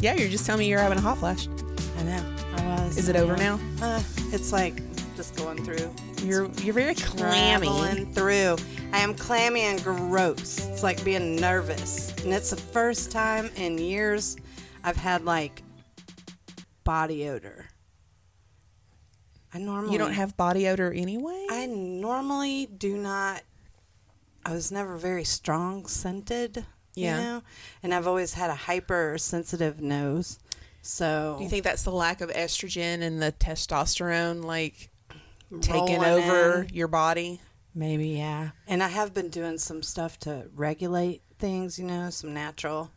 Yeah, you're just telling me you're having a hot flash. I know. I was. Is it over now? Uh, it's like just going through. You're you're very clammy. Traveling through. I am clammy and gross. It's like being nervous. And it's the first time in years I've had like body odor. I normally You don't have body odor anyway. I normally do not. I was never very strong scented. Yeah. You know? And I've always had a hypersensitive nose. So Do you think that's the lack of estrogen and the testosterone like taking over in, your body? maybe yeah. And I have been doing some stuff to regulate things. You know, some natural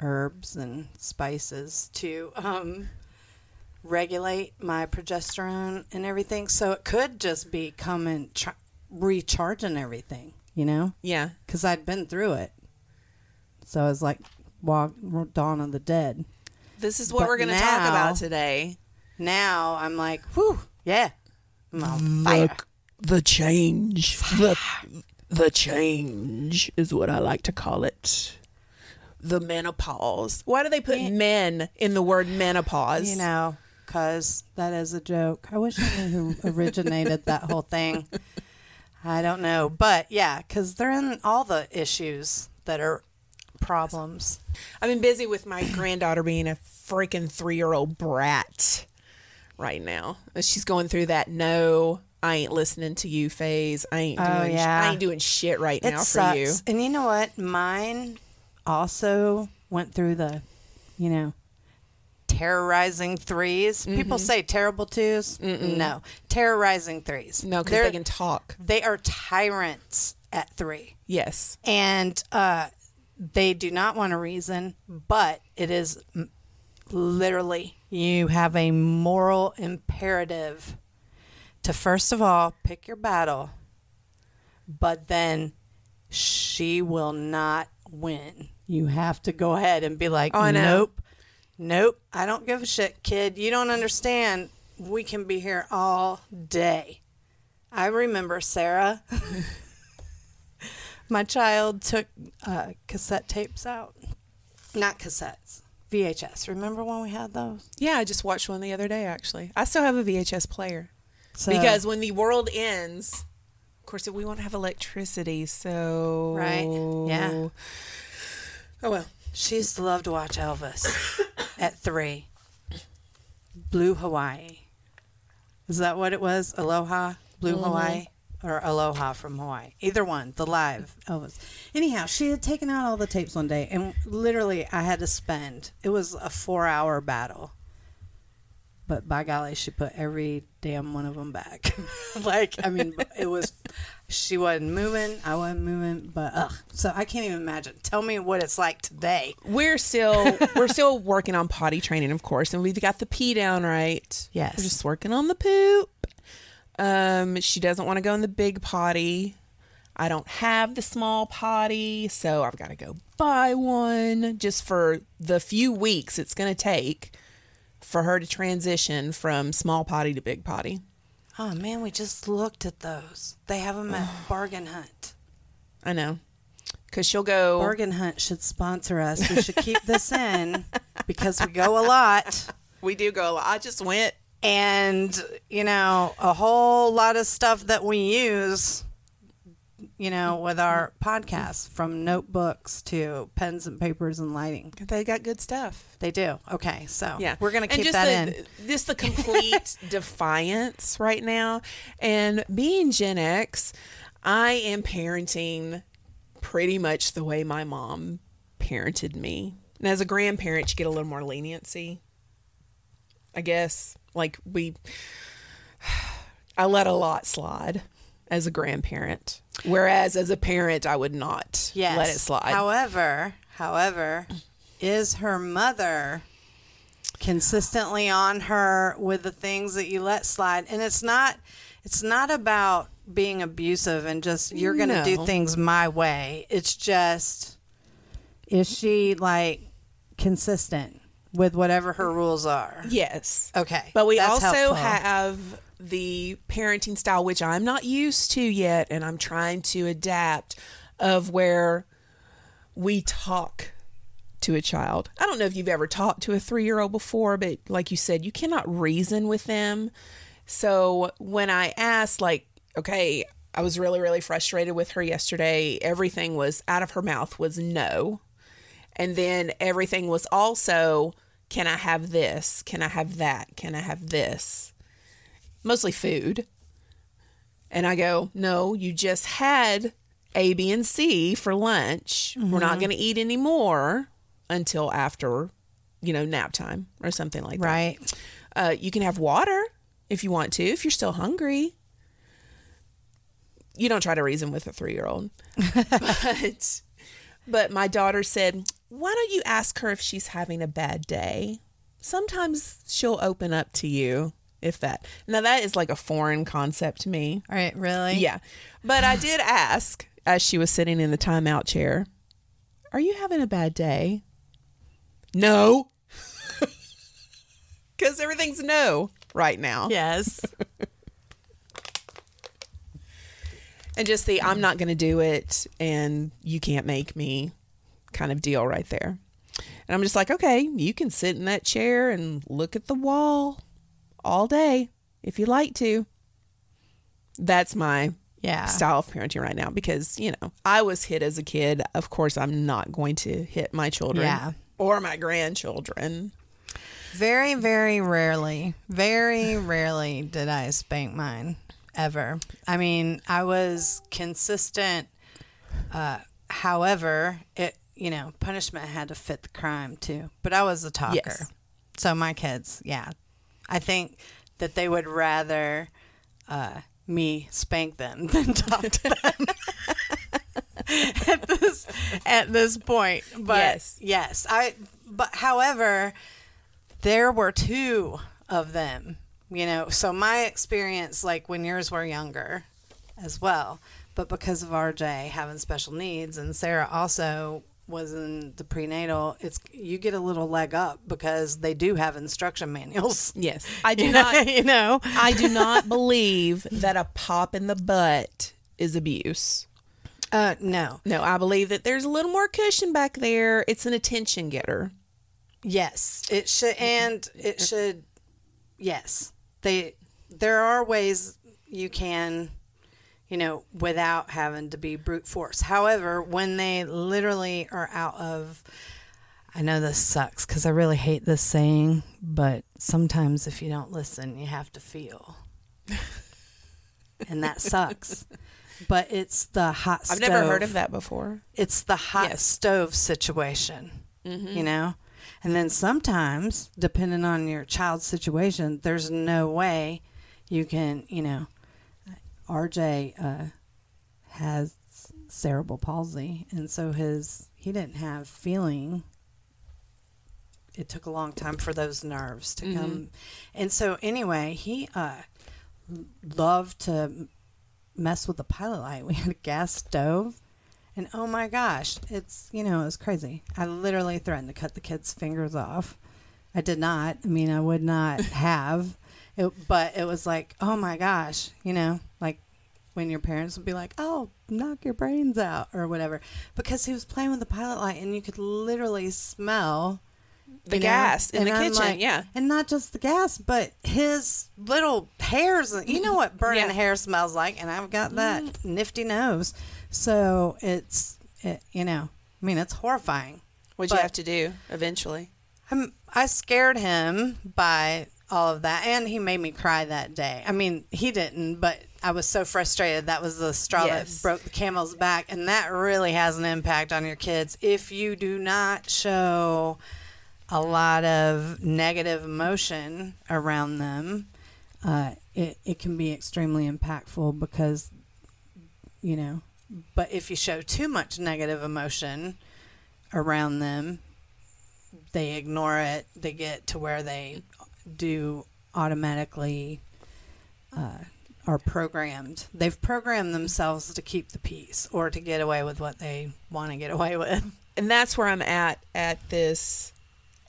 herbs and spices to um, regulate my progesterone and everything. So it could just be coming tr- recharging everything. You know. Yeah. because I'd been through it. So I was like, walk, Dawn of the Dead. This is what But we're going to talk about today. Now I'm like, whew, yeah, I'm on fire. the change. The, the change is what I like to call it. The menopause. Why do they put Yeah. men in the word menopause? You know, because that is a joke. I wish I knew who originated that whole thing. I don't know. But yeah, because they're in all the issues that are problems. I've been busy with my granddaughter being a freaking three year old brat right now. She's going through that no, I ain't listening to you phase. I ain't Oh, doing yeah. I ain't doing shit right It now sucks. for you. And you know what? Mine also went through the, you know, terrorizing 3s People Mm-hmm. say terrible 2s No, terrorizing threes. No, because they can talk. they are tyrants at three, Yes. and uh, they do not want to reason. But it is literally you have a moral imperative to first of all pick your battle, but then she will not win. You have to go ahead and be like, Oh, nope, nope, I don't give a shit, kid. You don't understand. We can be here all day. I remember Sarah. My child took uh, cassette tapes out, not cassettes, VHS. Remember when we had those? Yeah, I just watched one the other day actually. I still have a VHS player. So, because when the world ends, of course, we won't have electricity. So Right. Yeah. Oh well. She used to love to watch Elvis at three. Blue Hawaii. Is that what it was? Aloha? Blue Hawaii? Or Aloha from Hawaii? Either one. The live Elvis. Anyhow, she had taken out all the tapes one day, and literally I had to spend, it was a four hour battle. But by golly, she put every damn one of them back. like, I mean, it was, she wasn't moving, I wasn't moving, but ugh. So I can't even imagine. Tell me what it's like today. We're still we're still working on potty training, of course, and we've got the pee down right. Yes. We're just working on the poop. Um, she doesn't want to go in the big potty. I don't have the small potty, so I've got to go buy one just for the few weeks it's going to take for her to transition from small potty to big potty. Oh man, we just looked at those. They have them at Bargain Hunt. I know. Cuz she'll go Bargain Hunt should sponsor us. We should keep this in because we go a lot. We do go. A lot. I just went And, you know, a whole lot of stuff that we use, you know, with our podcasts from notebooks to pens and papers and lighting. They got good stuff. They do. Okay. So Yeah, we're going to And keep just that the, in. Just the complete defiance right now, and being Gen X, I am parenting pretty much the way my mom parented me. And as a grandparent, you get a little more leniency. I guess. Like we I let a lot slide as a grandparent. Whereas as a parent I would not Yes. let it slide. However, however, is her mother consistently on her with the things that you let slide? And it's not it's not about being abusive and just you're going to do things my way. It's just is she like consistent with whatever her mm. rules are? yes. Okay. But we that's also helpful. have the parenting style, which I'm not used to yet, and I'm trying to adapt, of where we talk to a child. I don't know if you've ever talked to a three year old before, but like you said, you cannot reason with them. So when I asked, like, okay, I was really, really frustrated with her yesterday, everything was out of her mouth was no. And then everything was also, can I have this? Can I have that? Can I have this? Mostly food. And I go, no, you just had A, B, and C for lunch. We're not going to eat any more until after, you know, nap time or something like that. right. Uh, you can have water if you want to, if you're still hungry. You don't try to reason with a three year old. but, but my daughter said, Why don't you ask her if she's having a bad day? Sometimes she'll open up to you, if that. Now, that is like a foreign concept to me. All right, really? Yeah. But I did ask as she was sitting in the timeout chair, Are you having a bad day? No. Because everything's no right now. Yes. And just the I'm not going to do it and you can't make me kind of deal right there. And I'm just like, okay, you can sit in that chair and look at the wall all day if you like to. That's my Yeah. style of parenting right now because, you know, I was hit as a kid. Of course, I'm not going to hit my children Yeah. or my grandchildren. Very, very rarely, very rarely did I spank mine ever. I mean, I was consistent. Uh, however, it you know punishment had to fit the crime too. But I was a talker, Yes. so my kids, yeah, I think that they would rather uh, me spank them than talk to them. at this at this point, but Yes. yes, I. But however, there were two of them, you know. So my experience, like when yours were younger as well, but because of RJ having special needs and Sarah also was in the prenatal, it's you get a little leg up because they do have instruction manuals. Yes. I do You not know, you know. I do not believe that a pop in the butt is abuse. Uh, no. No, I believe that there's a little more cushion back there. It's an attention getter. Yes, it should, and it should. Yes, they. There are ways you can, you know, without having to be brute force. However, when they literally are out of, I know this sucks because I really hate this saying, but sometimes if you don't listen, you have to feel, and that sucks. But it's the hot. Stove. I've stove never heard of that before. it's the hot Yes. stove situation, mm-hmm. you know? And then sometimes, depending on your child's situation, there's no way you can, you know, RJ uh, has cerebral palsy, and so his, he didn't have feeling. It took a long time for those nerves to come. And so, anyway, he uh, loved to mess with the pilot light. We had a gas stove. And oh my gosh, it's, you know, it was crazy. I literally threatened to cut the kid's fingers off. I did not. I mean, I would not have. It, but it was like, oh my gosh, you know, when your parents would be like, oh, knock your brains out or whatever. Because he was playing with the pilot light and you could literally smell The know? gas in And the I'm kitchen. like- yeah. And not just the gas, but his little hairs. You know what burning Yeah. Hair smells like, and I've got that mm. nifty nose. So it's, it, you know, I mean, it's horrifying. What'd you have to do eventually? I'm, I scared him by all of that. And he made me cry that day. I mean, he didn't, but I was so frustrated. That was the straw Yes. that broke the camel's back. And that really has an impact on your kids. If you do not show a lot of negative emotion around them, uh, it, it can be extremely impactful because, you know, but if you show too much negative emotion around them, they ignore it. They get to where they do automatically uh, are programmed. They've programmed themselves to keep the peace or to get away with what they want to get away with. and that's where I'm at at this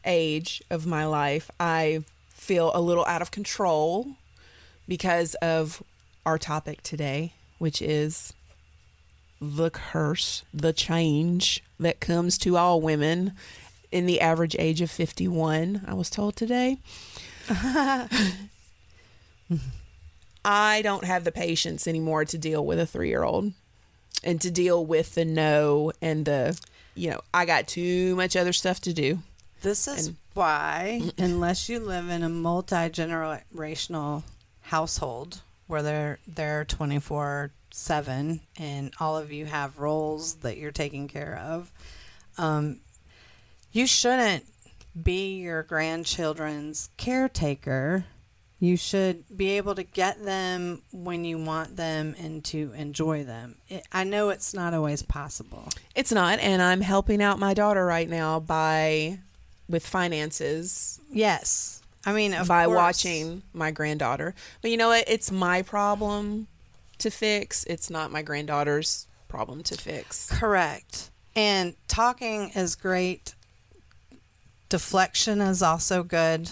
age of my life. I feel a little out of control because of our topic today, which is the curse, the change that comes to all women in the average age of 51, I was told today. I don't have the patience anymore to deal with a three year old and to deal with the no and the, you know, I got too much other stuff to do. This is And- why, unless you live in a multi generational household where they're they're twenty four seven and all of you have roles that you're taking care of, um, you shouldn't be your grandchildren's caretaker. You should be able to get them when you want them and to enjoy them. It, I know it's not always possible. It's not, and I'm helping out my daughter right now by with finances Yes. I mean, of by course. watching my granddaughter. But you know what? It's my problem to fix. It's not my granddaughter's problem to fix. Correct. And talking is great. Deflection is also good.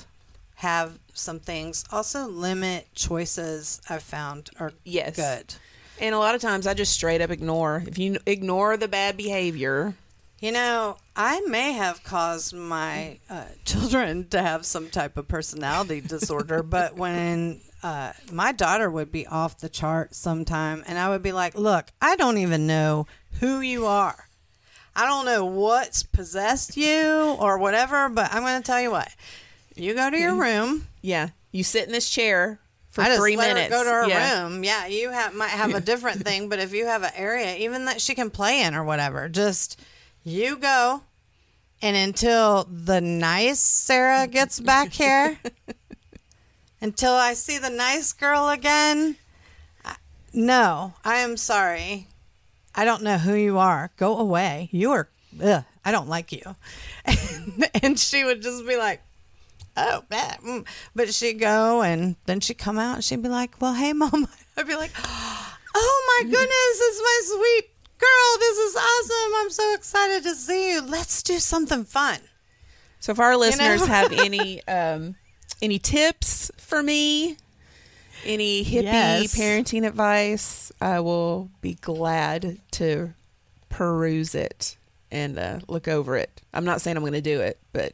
Have some things. Also, limit choices I've found are Yes. good. And a lot of times I just straight up ignore. If you ignore the bad behavior, You know, I may have caused my uh, children to have some type of personality disorder, but when uh, my daughter would be off the chart sometime, and I would be like, Look, I don't even know who you are. I don't know what's possessed you or whatever, but I'm going to tell you what. You go to your room. yeah, you sit in this chair for I three minutes. go to her yeah. room. Yeah, you have, might have a different thing, but if you have an area, even that she can play in or whatever, just you go. And until the nice Sarah gets back here, until I see the nice girl again, I- no, I am sorry. I don't know who you are. Go away. You are, ugh, I don't like you. and she would just be like, oh, man. mm." But she'd go and then she'd come out and she'd be like, well, hey, mom. I'd be like, oh my goodness, it's my sweet girl. This is awesome. I'm so excited to see you. Let's do something fun. So if our listeners know? have any um, any tips for me, any hippie Yes. parenting advice, I will be glad to peruse it and uh, look over it. I'm not saying I'm going to do it, but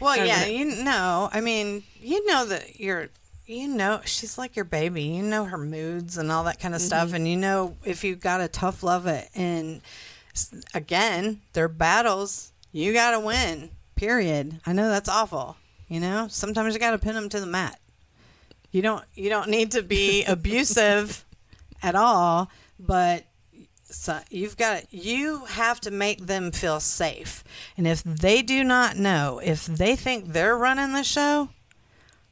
Well, I yeah, don't you know. I mean, you know that you're, you know, she's like your baby. You know her moods and all that kind of stuff, and you know if you got a tough love it. And again, they're battles. You got to win. Period. I know that's awful. You know, sometimes you got to pin them to the mat. You don't. You don't need to be abusive at all, but so you've got you have to make them feel safe and if they do not know if they think they're running the show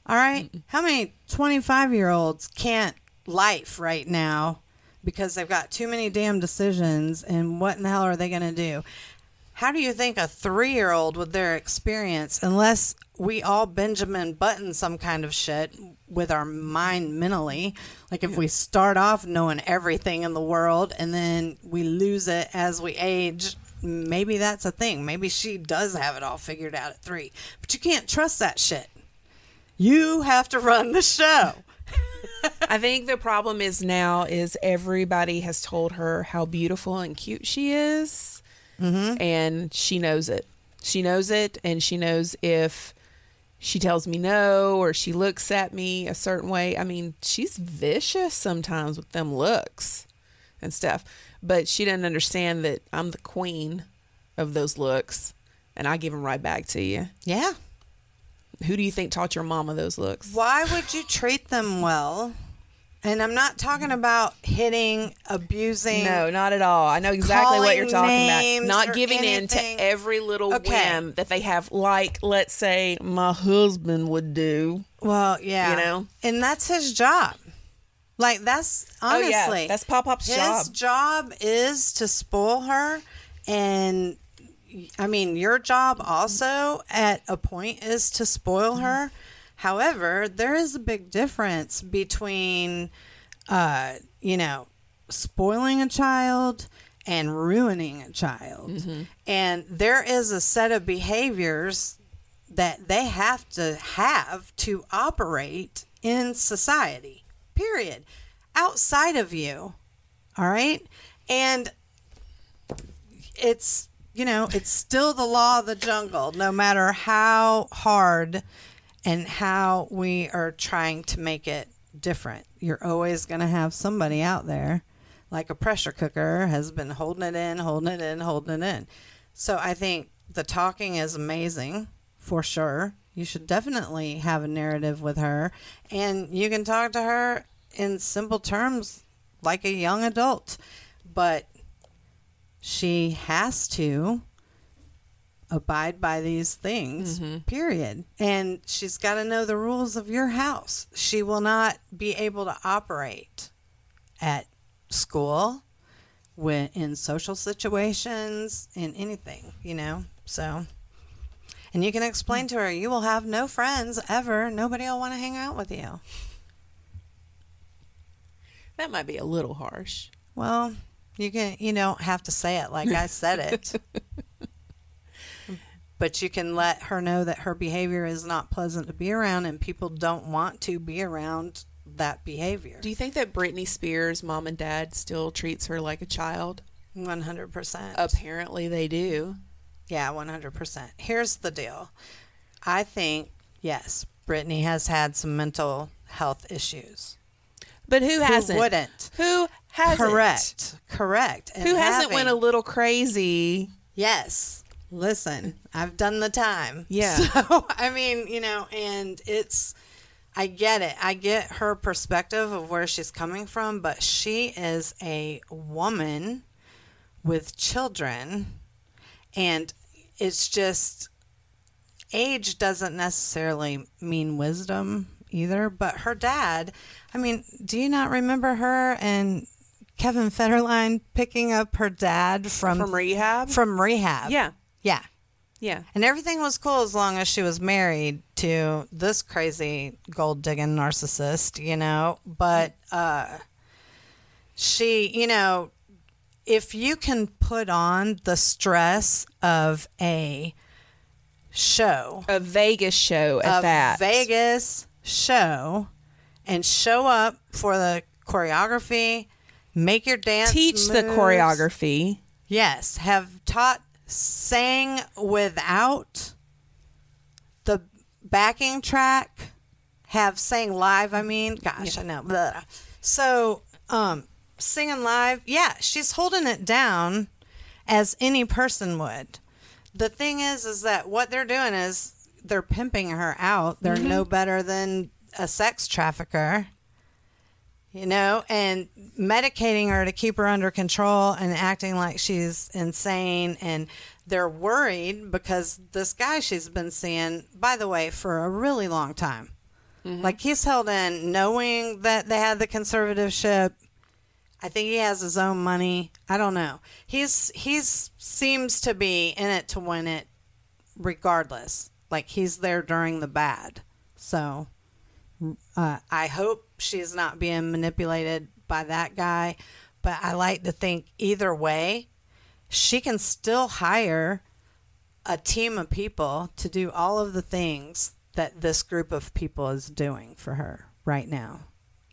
all right how many 25 year olds can't life right now because they've got too many damn decisions and what in the hell are they going to do how do you think a three year old with their experience, unless we all Benjamin Button some kind of shit with our mind mentally, like if we start off knowing everything in the world and then we lose it as we age, maybe that's a thing. Maybe she does have it all figured out at three. But you can't trust that shit. You have to run the show. I think the problem is now is everybody has told her how beautiful and cute she is, Mm-hmm. and she knows it. She knows it, and she knows if she tells me no or she looks at me a certain way. I mean, she's vicious sometimes with them looks and stuff, but she doesn't understand that I'm the queen of those looks, and I give them right back to you. Yeah. Who do you think taught your mama those looks? Why would you treat them well? And I'm not talking about hitting, abusing. No, not at all. I know exactly what you're talking about. Not giving in to every little Okay. whim that they have, like, let's say, my husband would do. Well, yeah. You know? And that's his job. Like that's Oh, yeah. honestly That's Pop Pop's job. his job. job is to spoil her and I mean your job also at a point is to spoil mm-hmm. her. However, there is a big difference between uh, you know, spoiling a child and ruining a child. And there is a set of behaviors that they have to have to operate in society. Period. Outside of you. All right? And it's you know, it's still the law of the jungle no matter how hard and how we are trying to make it different. You're always going to have somebody out there like a pressure cooker has been holding it in, holding it in, holding it in. So I think the talking is amazing for sure. You should definitely have a narrative with her and you can talk to her in simple terms like a young adult. But she has to abide by these things mm-hmm. period. And she's got to know the rules of your house. She will not be able to operate at school when in social situations in anything you know? So and you can explain to her you will have no friends ever. Nobody will want to hang out with you. That might be a little harsh. Well, you can you don't have to say it like I said it. but you can let her know that her behavior is not pleasant to be around and people don't want to be around that behavior. Do you think that Britney Spears' mom and dad still treats her like a child? 100%. Apparently they do. Yeah, 100%. Here's the deal. I think yes, Britney has had some mental health issues. But who hasn't? Who wouldn't? Who hasn't? Correct. Correct. And Who hasn't having- went a little crazy? Yes. Listen, I've done the time. Yeah. So, I mean, you know, and it's, I get it. I get her perspective of where she's coming from, but she is a woman with children. And it's just, age doesn't necessarily mean wisdom either. But her dad, I mean, do you not remember her and Kevin Federline picking up her dad from From rehab? from rehab. Yeah. Yeah. Yeah. And everything was cool as long as she was married to this crazy gold digging narcissist, you know. But uh, she, you know, if you can put on the stress of a show, A Vegas show at a that. Vegas show, and show up for the choreography, make your dance, Teach the choreography. Yes, have taught sang without the backing track. Have sang live. I mean, gosh, I know. Blah. So, um, singing live, yeah, she's holding it down as any person would. The thing is, is that what they're doing is they're pimping her out. They're no better than a sex trafficker you know, and medicating her to keep her under control and acting like she's insane. And they're worried because this guy she's been seeing, by the way, for a really long time. Like he's held in knowing that they had the conservatorship. I think he has his own money. I don't know. He's he's seems to be in it to win it regardless. Like he's there during the bad. So uh, I hope she's not being manipulated by that guy, but I like to think either way, she can still hire a team of people to do all of the things that this group of people is doing for her right now.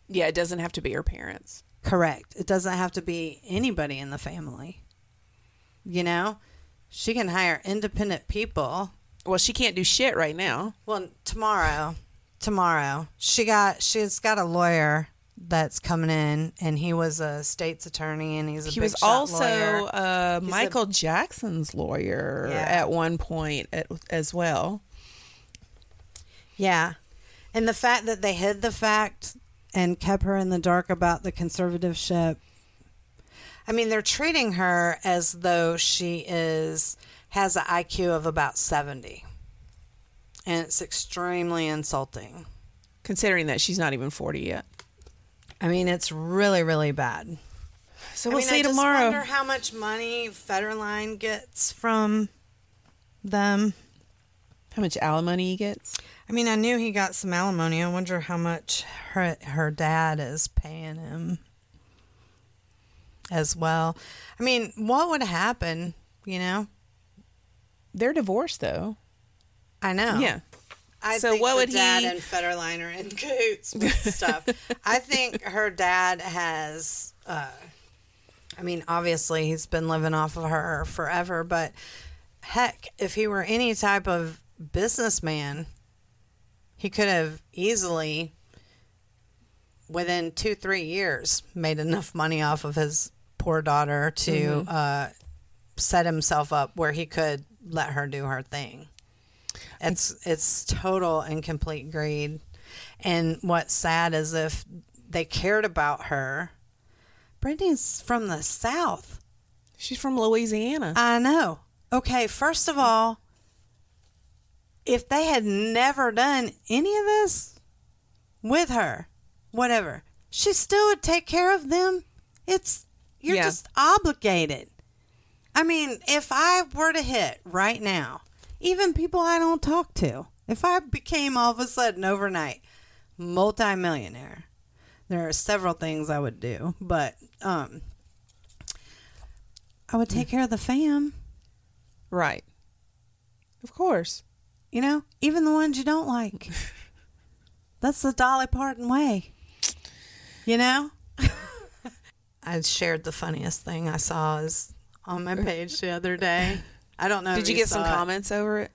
Yeah, it doesn't have to be her parents. Correct. It doesn't have to be anybody in the family. You know, she can hire independent people Well, she can't do shit right now. Well, tomorrow, tomorrow, she got she's got a lawyer that's coming in, and he was a state's attorney, and he's a He was also uh, He's a- Michael Jackson's lawyer Yeah. at one point at, as well. Yeah. And the fact that they hid the fact and kept her in the dark about the conservativeship. I mean, they're treating her as though she is has an IQ of about 70. And it's extremely insulting. Considering that she's not even 40 yet. I mean, it's really, really bad. So we'll mean, see I just tomorrow. wonder how much money Federline gets from them. How much alimony he gets? I mean, I knew he got some alimony. I wonder how much her her dad is paying him as well. I mean, what would happen? You know, They're divorced though. I know. Yeah. I So think what the would dad he- and Federline are in cahoots with stuff. I think her dad has. Uh, I mean, obviously he's been living off of her forever, but heck, if he were any type of businessman, he could have easily, within two three years, made enough money off of his poor daughter to Mm-hmm. uh, set himself up where he could let her do her thing. It's it's total and complete greed. And what's sad is if they cared about her. Britney's from the South. She's from Louisiana. I know. Okay, first of all, if they had never done any of this with her, whatever, she still would take care of them. It's you're Yeah. just obligated. I mean, if I were to hit right now, even people I don't talk to, if I became all of a sudden overnight multimillionaire, there are several things I would do, but um I would take care of the fam, right. Of course. you know, even the ones you don't like. That's the Dolly Parton way. You know? I shared the funniest thing I saw is on my page the other day. I don't know. Did if you get some it. comments over it?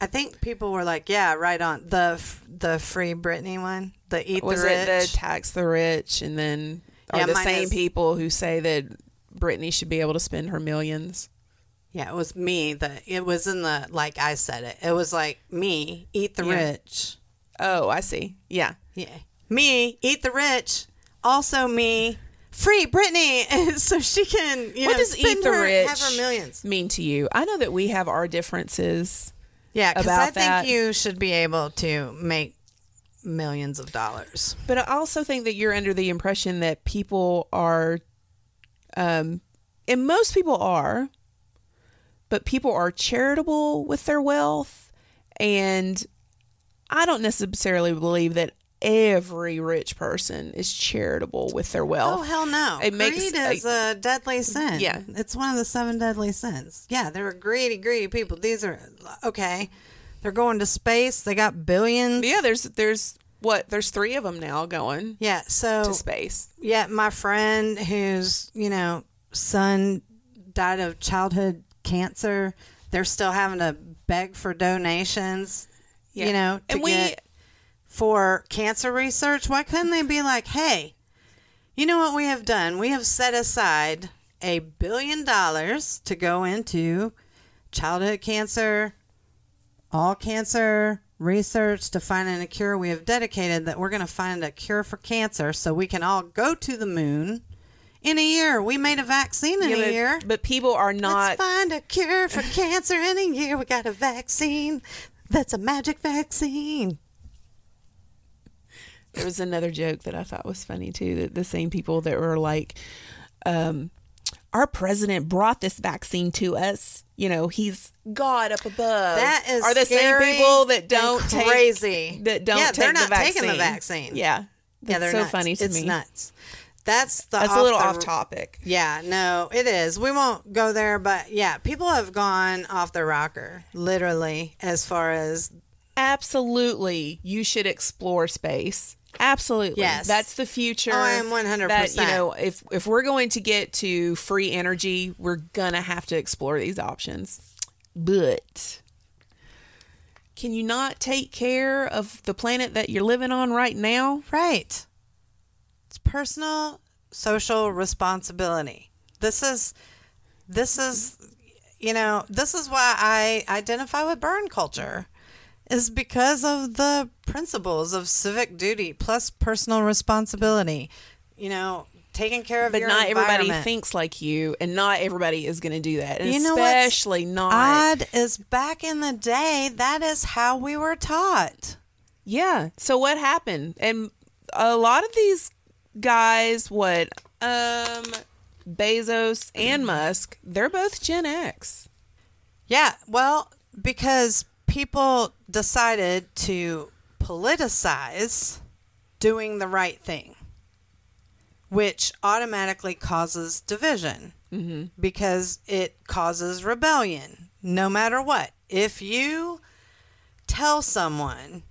I think people were like, "Yeah, right on the f- the free Britney one, the eat Was the it rich." the tax the rich and then are Yeah, the same is- people who say that Britney should be able to spend her millions? yeah, it was me. The it was in the like I said it. It was like me eat the Yeah. rich. Oh, I see. Yeah. Yeah, me eat the rich. Also me free Britney, so she can you what know does spend her, have her millions. mean to you? I know that we have our differences. Yeah, because I think you should be able to make millions of dollars. But I also think that you're under the impression that people are, um, and most people are, but people are charitable with their wealth. And I don't necessarily believe that every rich person is charitable with their oh, wealth. Oh hell no! It makes- Greed is a deadly sin. Yeah. it's one of the seven deadly sins. Yeah, they're greedy, greedy people. These are okay. They're going to space. They got billions. yeah, there's there's what there's three of them now going Yeah. So to space. yeah, my friend whose you know son died of childhood cancer. They're still having to beg for donations. Yeah. You know, to And we- get for cancer research. Why couldn't they be like, hey, you know what we have done? We have set aside a billion dollars to go into childhood cancer, all cancer research to find a cure. We have dedicated that we're going to find a cure for cancer so we can all go to the moon in a year. We made a vaccine in Yeah, a but, year. but people are not Let's find a cure for cancer in a year. We got a vaccine. That's a magic vaccine. There was another joke that I thought was funny too. That the same people that were like, um, "Our president brought this vaccine to us. You know, he's God up above." That is are the same people that don't take- crazy. that don't Yeah, take they're the not taking the vaccine. Yeah, yeah, that's they're so nuts. funny to it's me. nuts. That's the That's a little the- off topic. Yeah, no, it is. We won't go there, but yeah, people have gone off the rocker, literally, as far as Absolutely, you should explore space. Absolutely, Yes. that's the future. Oh, I am 100%. That you know, if if we're going to get to free energy, we're gonna have to explore these options. But can you not take care of the planet that you're living on right now? right. It's personal social responsibility. This is this is you know, this is why I identify with burn culture. Is because of the principles of civic duty plus personal responsibility. You know, taking care of But your not everybody thinks like you, and not everybody is going to do that. And You know especially not. Odd is back in the day, that is how we were taught. Yeah. So what happened? And a lot of these guys, what um Bezos and Musk, they're both Gen X. Yeah, well, because people decided to politicize doing the right thing, which automatically causes division Mm-hmm. because it causes rebellion no matter what. If you tell someone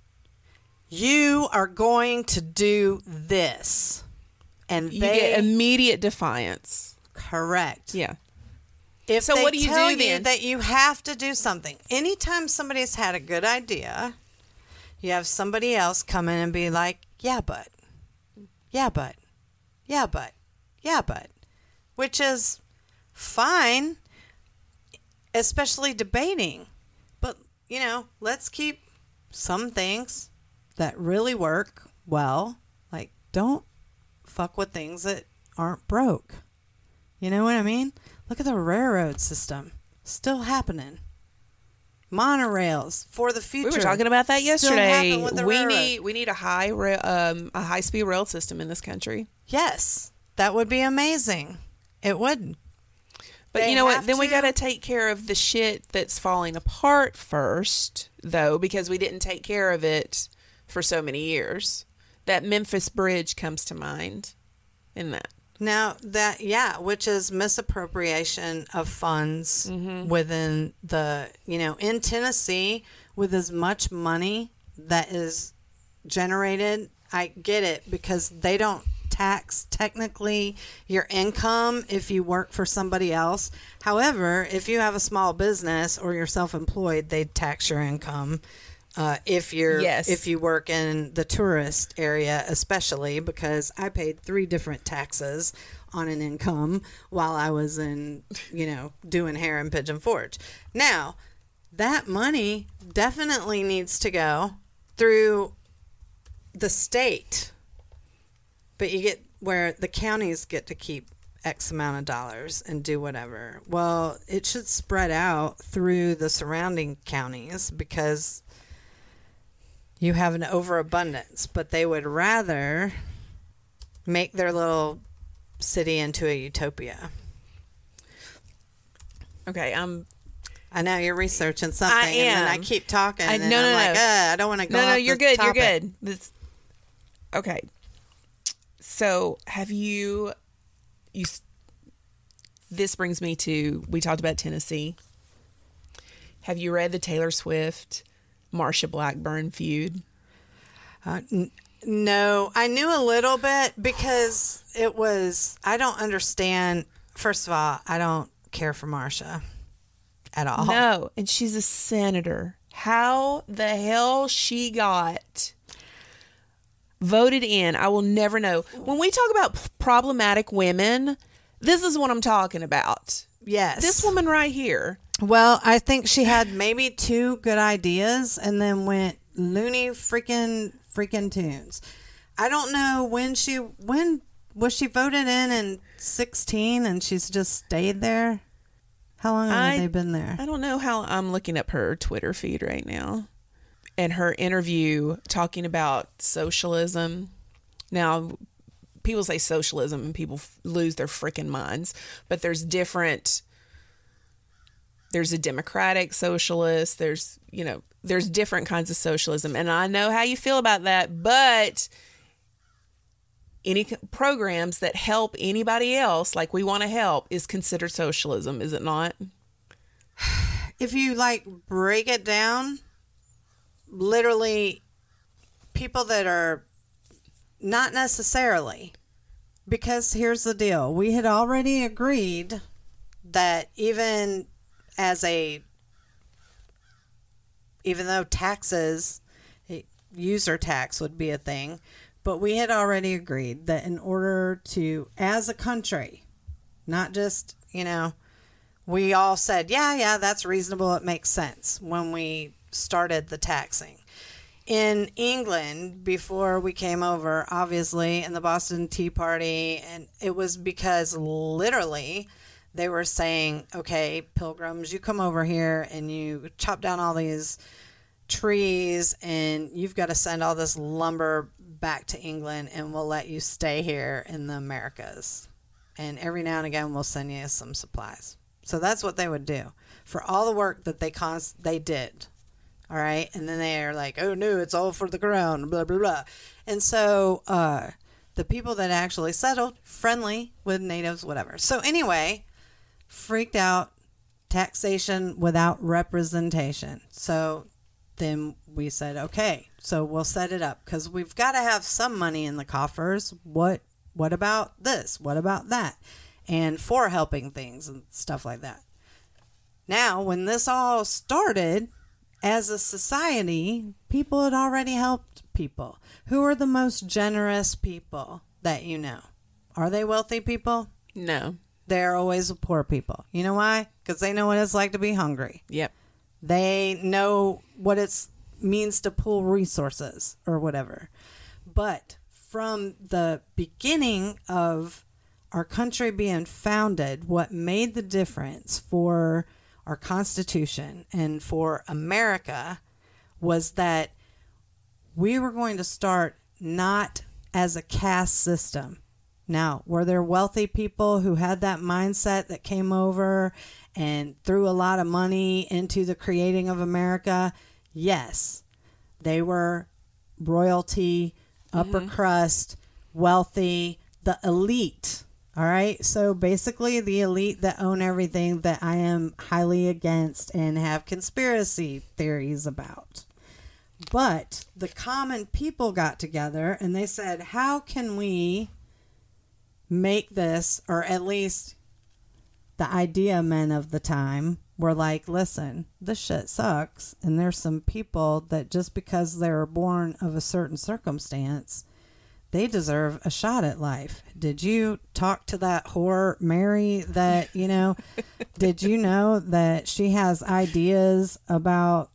you are going to do this and You get immediate defiance. correct Yeah. If So what do you tell do then? that you have to do something. Anytime somebody's had a good idea you have somebody else come in and be like yeah but yeah but yeah but yeah but which is fine especially debating. But you know let's keep some things that really work well. Like don't fuck with things that aren't broke you know what I mean? Look at the railroad system. Still happening. Monorails for the future. We were talking about that yesterday. happen with the We railroad. need we need a high rail, um a high speed rail system in this country. Yes, that would be amazing. It would. But They you know what? Then we got to take care of the shit that's falling apart first, though, because we didn't take care of it for so many years. That Memphis Bridge comes to mind in that. Now that yeah, which is misappropriation of funds Mm-hmm. within the you know in Tennessee with as much money that is generated. I get it because they don't tax technically your income if you work for somebody else. However, if you have a small business or you're self-employed, they tax your income. Uh, if you're Yes. if you work in the tourist area, especially because I paid three different taxes on an income while I was in, you know, doing hair in Pigeon Forge. Now, that money definitely needs to go through the state, but you get where the counties get to keep X amount of dollars and do whatever. Well, it should spread out through the surrounding counties because you have an overabundance, but they would rather make their little city into a utopia. Okay, um, I know you're researching something, I and then I keep talking, I- and no, I'm no, like, no. "Uh, I don't want to go. no, no, you're good. topic." You're good. This, okay. So, have you? You. This brings me to we talked about Tennessee. Have you read the Taylor Swift, Marsha Blackburn feud? Uh, n- no, I knew a little bit because it was. I don't understand. First of all, I don't care for Marsha at all. No, and she's a senator. How the hell she got voted in, I will never know. When we talk about p- problematic women, this is what I'm talking about. Yes, This woman right here. Well, I think she had maybe two good ideas and then went loony freaking freaking tunes. I don't know when she when was she voted in in 16 and she's just stayed there. How long have I- they been there? I don't know how I'm looking up her Twitter feed right now. And her interview talking about socialism. Now, people say socialism and people f- lose their freaking minds, but there's different there's a democratic socialist, there's, you know, there's different kinds of socialism and I know how you feel about that, but any programs that help anybody else like we want to help is considered socialism, is it not? if you like break it down, literally people that are not necessarily because here's the deal. We had already agreed that even as a even though taxes user tax would be a thing, but we had already agreed that in order to as a country, not just, you know, we all said, yeah, yeah, that's reasonable. It makes sense when we started the taxing. In England, before we came over, obviously, in the Boston Tea Party, and it was because literally they were saying, okay, pilgrims, you come over here and you chop down all these trees and you've got to send all this lumber back to England and we'll let you stay here in the Americas. And every now and again we'll send you some supplies. So that's what they would do for all the work that they const- they did. All right, and then they are like, "Oh no, it's all for the crown," blah blah blah. And so uh, the people that actually settled, friendly with natives, whatever. So anyway, freaked out, taxation without representation. So then we said, okay, so we'll set it up because we've got to have some money in the coffers. What what about this? What about that? And for helping things and stuff like that. Now, when this all started, as a society, people had already helped people. Who are the most generous people that you know? Are they wealthy people? No. They're always the poor people. You know why? Because they know what it's like to be hungry. Yep. They know what it means to pull resources or whatever. But from the beginning of our country being founded, what made the difference for our Constitution and for America was that we were going to start not as a caste system. Now, were there wealthy people who had that mindset that came over and threw a lot of money into the creating of America? Yes. They were royalty, upper mm-hmm. crust, wealthy, the elite. All right. So basically, the elite that own everything that I am highly against and have conspiracy theories about. But the common people got together and they said, how can we make this, or at least the idea men of the time were like, listen, this shit sucks. And there's some people that just because they're born of a certain circumstance, they deserve a shot at life. Did you talk to that whore, Mary, that, you know, did you know that she has ideas about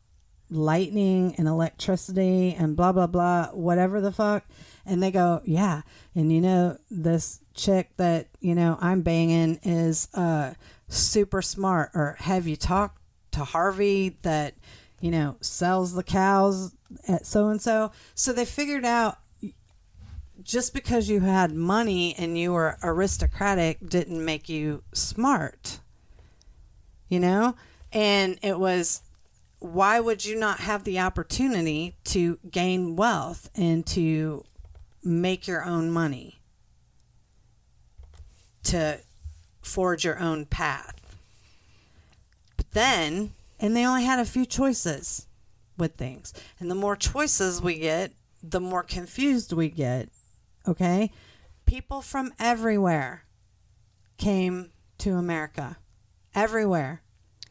lightning and electricity and blah, blah, blah, whatever the fuck? And they go, yeah. And you know, this chick that, you know, I'm banging is uh, super smart. Or have you talked to Harvey that, you know, sells the cows at so and so? So they figured out just because you had money and you were aristocratic didn't make you smart. You know? And it was why would you not have the opportunity to gain wealth and to make your own money? To forge your own path. But then, and they only had a few choices with things. And the more choices we get, the more confused we get okay? People from everywhere came to America. Everywhere.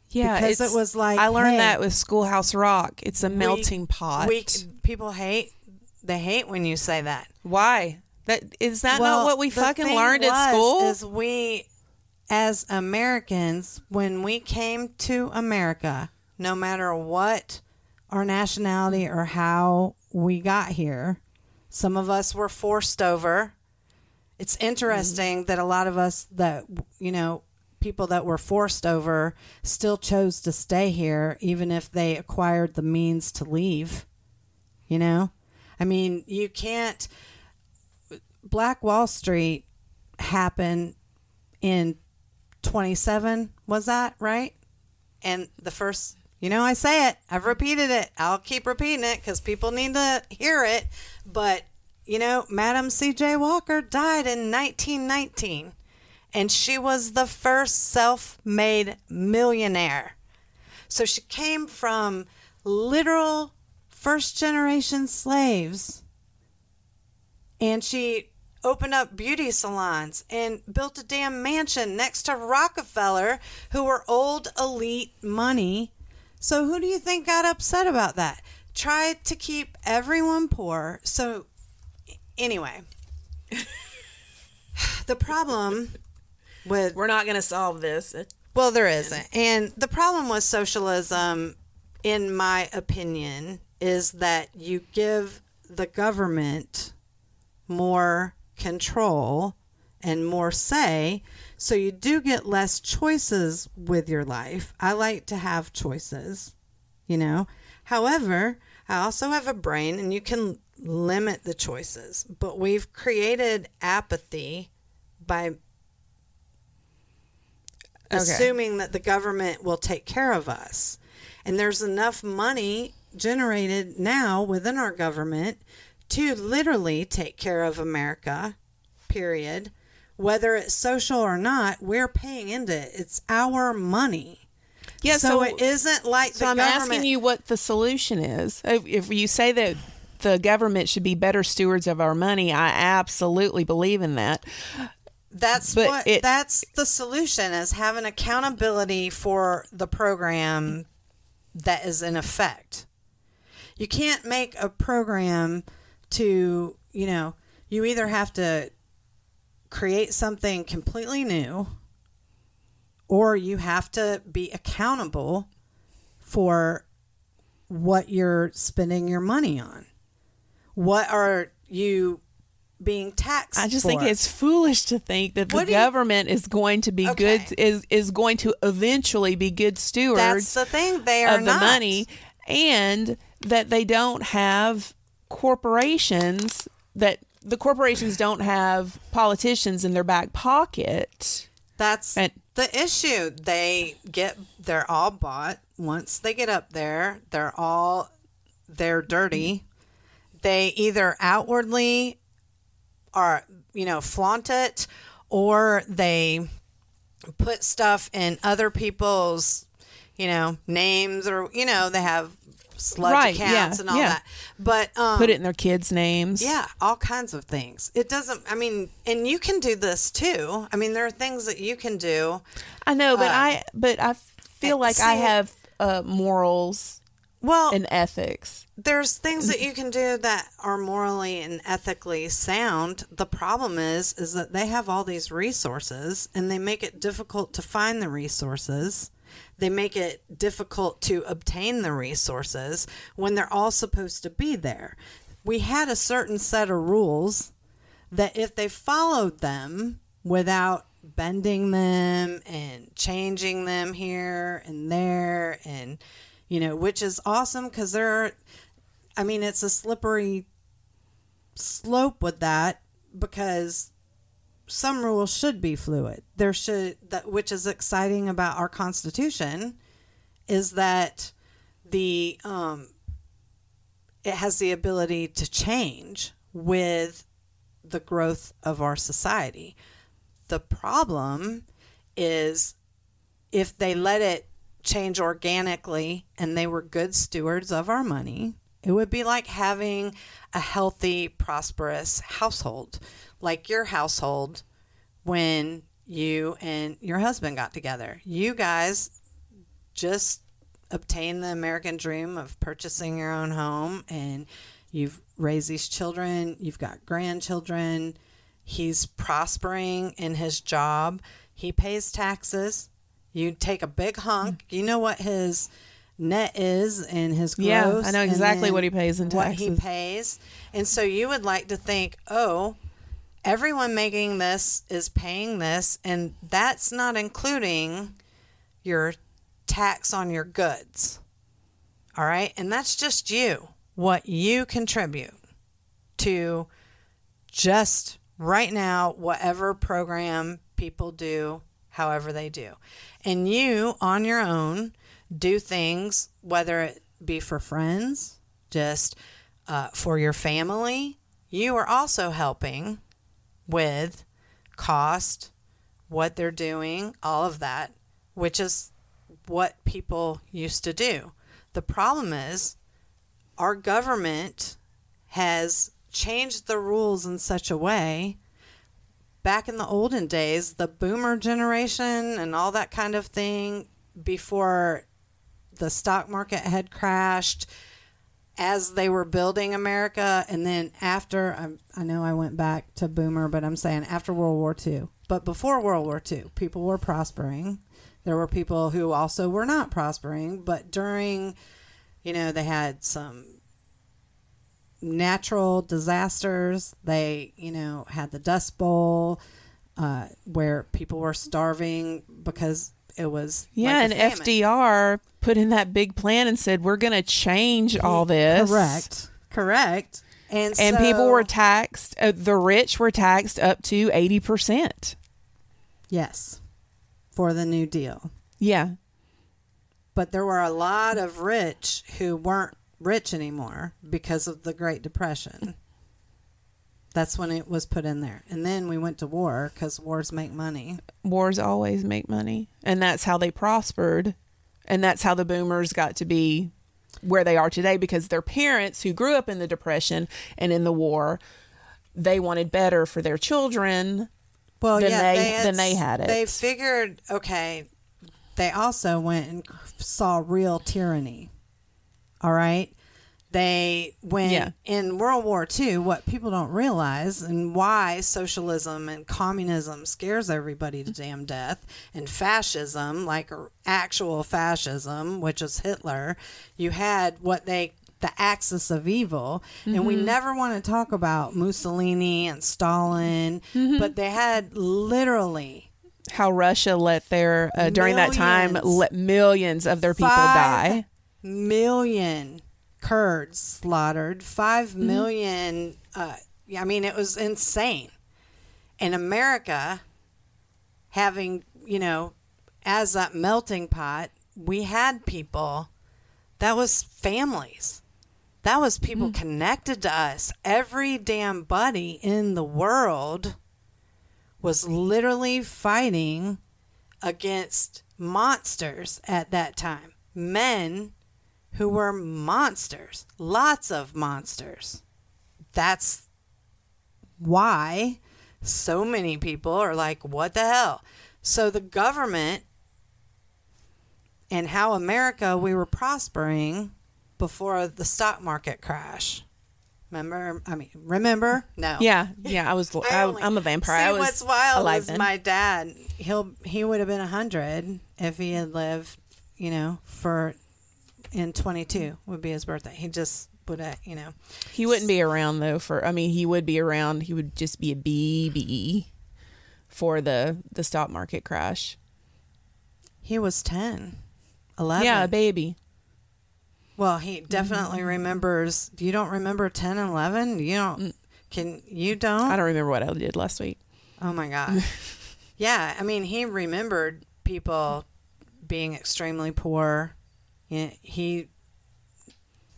Yeah, Because it was like, I learned hey, that with Schoolhouse Rock. It's a We- melting pot. We, people hate they hate when you say that. Why? That is that Well, not what we fucking learned at school? Is we as Americans when we came to America, no matter what our nationality or how we got here, some of us were forced over. It's interesting that a lot of us that you know people that were forced over still chose to stay here even if they acquired the means to leave. You know? I mean, you can't Black Wall Street happened in 27 was that right? And the first you know i say it i've repeated it i'll keep repeating it because people need to hear it but you know madam cj walker died in 1919 and she was the first self-made millionaire. So she came from literal first generation slaves and she opened up beauty salons and built a damn mansion next to Rockefeller, who were old elite money. So, who do you think got upset about that? Tried to keep everyone poor. So, anyway, the problem with We're not going to solve this. well, there isn't. And the problem with socialism in my opinion, is that you give the government more control and more say. So you do get less choices with your life. I like to have choices, you know. However, I also have a brain and you can limit the choices. But we've created apathy by Okay. assuming that the government will take care of us. And there's enough money generated now within our government to literally take care of America, period. Whether it's social or not, we're paying into it. It's our money. Yeah, so, so- it isn't like So the I'm government. asking you what the solution is. If if you say that the government should be better stewards of our money, I absolutely believe in that. That's But what it- that's the solution is having accountability for the program that is in effect. You can't make a program to, you know, you either have to create something completely new or you have to be accountable for what you're spending your money on. What are you being taxed I just for? think it's foolish to think that the do you- government is going to be Okay. good is is going to eventually be good stewards That's the thing. They are of the not. money and that they don't have corporations that the corporations don't have politicians in their back pocket. That's And- the issue. They get they're all bought. Once they get up there, they're all they're dirty. They either outwardly are, you know, flaunt it or they put stuff in other people's, you know, names or you know, they have sludge Right, accounts yeah, and all yeah. that. But um Put it in their kids' names. yeah, all kinds of things. It doesn't, I mean, and you can do this too. I mean, there are things that you can do. I know, but Uh, I but I feel like I have uh, morals Well, and ethics. there's things that you can do that are morally and ethically sound. The problem is, is that they have all these resources and they make it difficult to find the resources. They make it difficult to obtain the resources when they're all supposed to be there. We had a certain set of rules that if they followed them without bending them and changing them here and there and you know which is awesome because there are i mean it's a slippery slope with that because some rules should be fluid there should that which is exciting about our constitution is that the um it has the ability to change with the growth of our society. The problem is if they let it change organically and they were good stewards of our money, it would be like having a healthy, prosperous household, like your household when you and your husband got together. You guys just obtained the American dream of purchasing your own home and you've raised these children, you've got grandchildren. He's prospering in his job. He pays taxes. You take a big hunk. Mm. You know what his net is and his gross. Yeah, I know exactly what he pays in taxes. What he pays. And so you would like to think, oh, everyone making this is paying this, and that's not including your tax on your goods. All right. And that's just you, what you contribute to just right now, whatever program people do, however they do. And you on your own do things, whether it be for friends, just uh, for your family. You are also helping with cost, what they're doing, all of that, which is what people used to do. The problem is our government has changed the rules in such a way back in the olden days the boomer generation and all that kind of thing before the stock market had crashed as they were building America. And then after I, I know I went back to boomer but I'm saying after World War II but before World War II people were prospering. There were people who also were not prospering. But during You know, they had some natural disasters. They, you know, had the Dust Bowl uh, where people were starving because it was Yeah, like and a. FDR put in that big plan and said we're going to change all this. Correct. Correct. And And so- people were taxed. Uh, the rich were taxed up to eighty percent. yes for the New Deal. Yeah, but there were a lot of rich who weren't rich anymore because of the Great Depression. That's when it was put in there. And then we went to war because wars make money. wars always make money, and that's how they prospered, and that's how the boomers got to be where they are today because their parents who grew up in the depression and in the war they wanted better for their children Well, Then yeah, they- had, then they had it. They figured, okay, they also went and saw real tyranny. All right. They went Yeah. in World War II. What people don't realize and why socialism and communism scares everybody to damn death, and fascism, like actual fascism, which is Hitler, you had what they the axis of evil, and we never want to talk about Mussolini and Stalin, but they had literally how Russia let their uh, during that time let millions of their people die. million Kurds slaughtered, five million. Uh, I mean, it was insane. And America, having you know, as that melting pot, we had people. That was families. That was people connected to us. Every damn buddy in the world was literally fighting against monsters at that time. Men who were monsters, lots of monsters. That's why so many people are like, what the hell? So the government and how America, we were prospering before the stock market crash. Remember? I mean, remember? No. Yeah, yeah. I was. I am a vampire. See, I was what's wild alive is then. my dad. He'll he would have been a hundred if he had lived. You know, for in twenty two would be his birthday. He just would have. You know, He wouldn't be around though. For I mean, he would be around. He would just be a BB for the the stock market crash. he was 10, 11. Yeah, a baby. Well, he definitely mm-hmm. remembers. You don't remember ten and eleven. You don't. Mm. Can you don't? I don't remember what I did last week. Oh my god. yeah, I mean, he remembered people being extremely poor. He, he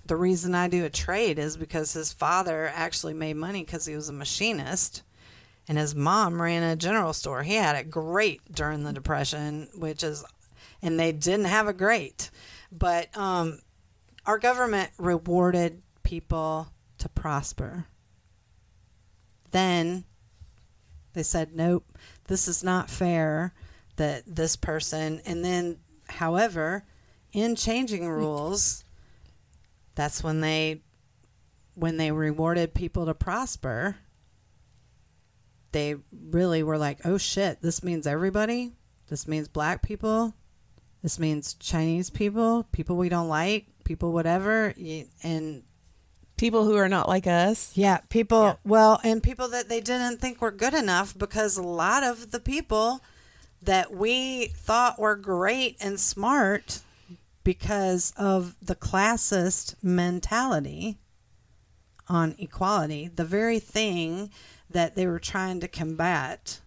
the reason I do a trade is because his father actually made money because he was a machinist, and his mom ran a general store. He had it great during the depression, which is, and they didn't have it great, but um, our government rewarded people to prosper. Then they said, nope, this is not fair that this person, and then, however, in changing rules, that's when they, when they rewarded people to prosper, they really were like, oh shit, this means everybody. This means black people. This means Chinese people, people we don't like, people whatever. And People who are not like us. yeah, people, well, and people that they didn't think were good enough because a lot of the people that we thought were great and smart because of the classist mentality on equality, the very thing that they were trying to combat,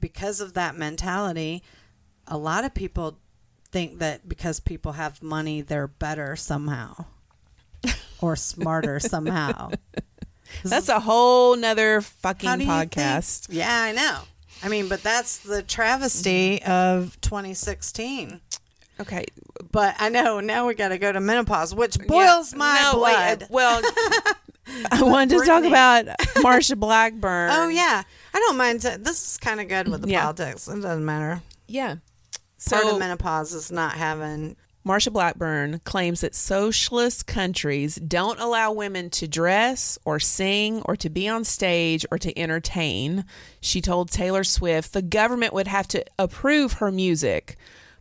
because of that mentality, a lot of people think that because people have money, they're better somehow or smarter somehow. That's a whole nother fucking How do you podcast. think- Yeah, I know. I mean, but that's the travesty of 2016. Okay. But I know now we got to go to menopause, which boils Yeah. my No, wait, blood. uh, well, I wanted to talk about Marsha Blackburn. oh yeah, I don't mind. To, this is kind of good with the Yeah. politics. It doesn't matter. Yeah. Part So of menopause is not having. Marsha Blackburn claims that socialist countries don't allow women to dress or sing or to be on stage or to entertain. She told Taylor Swift the government would have to approve her music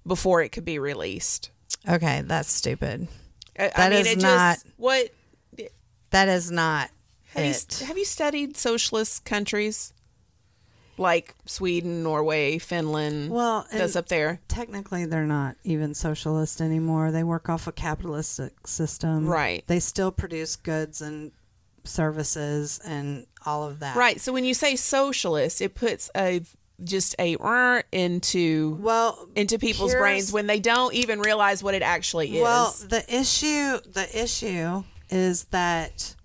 before it could be released. Okay, that's stupid. I, I mean, is it not- just what That is not have you it. st- have you studied socialist countries like Sweden, Norway, Finland? Well, that's up there, Technically, they're not even socialist anymore. They work off a capitalistic system. Right. They still produce goods and services and all of that. right? So when you say socialist, it puts a just a into Well, into people's brains when they don't even realize what it actually is. Well, the issue the issue is that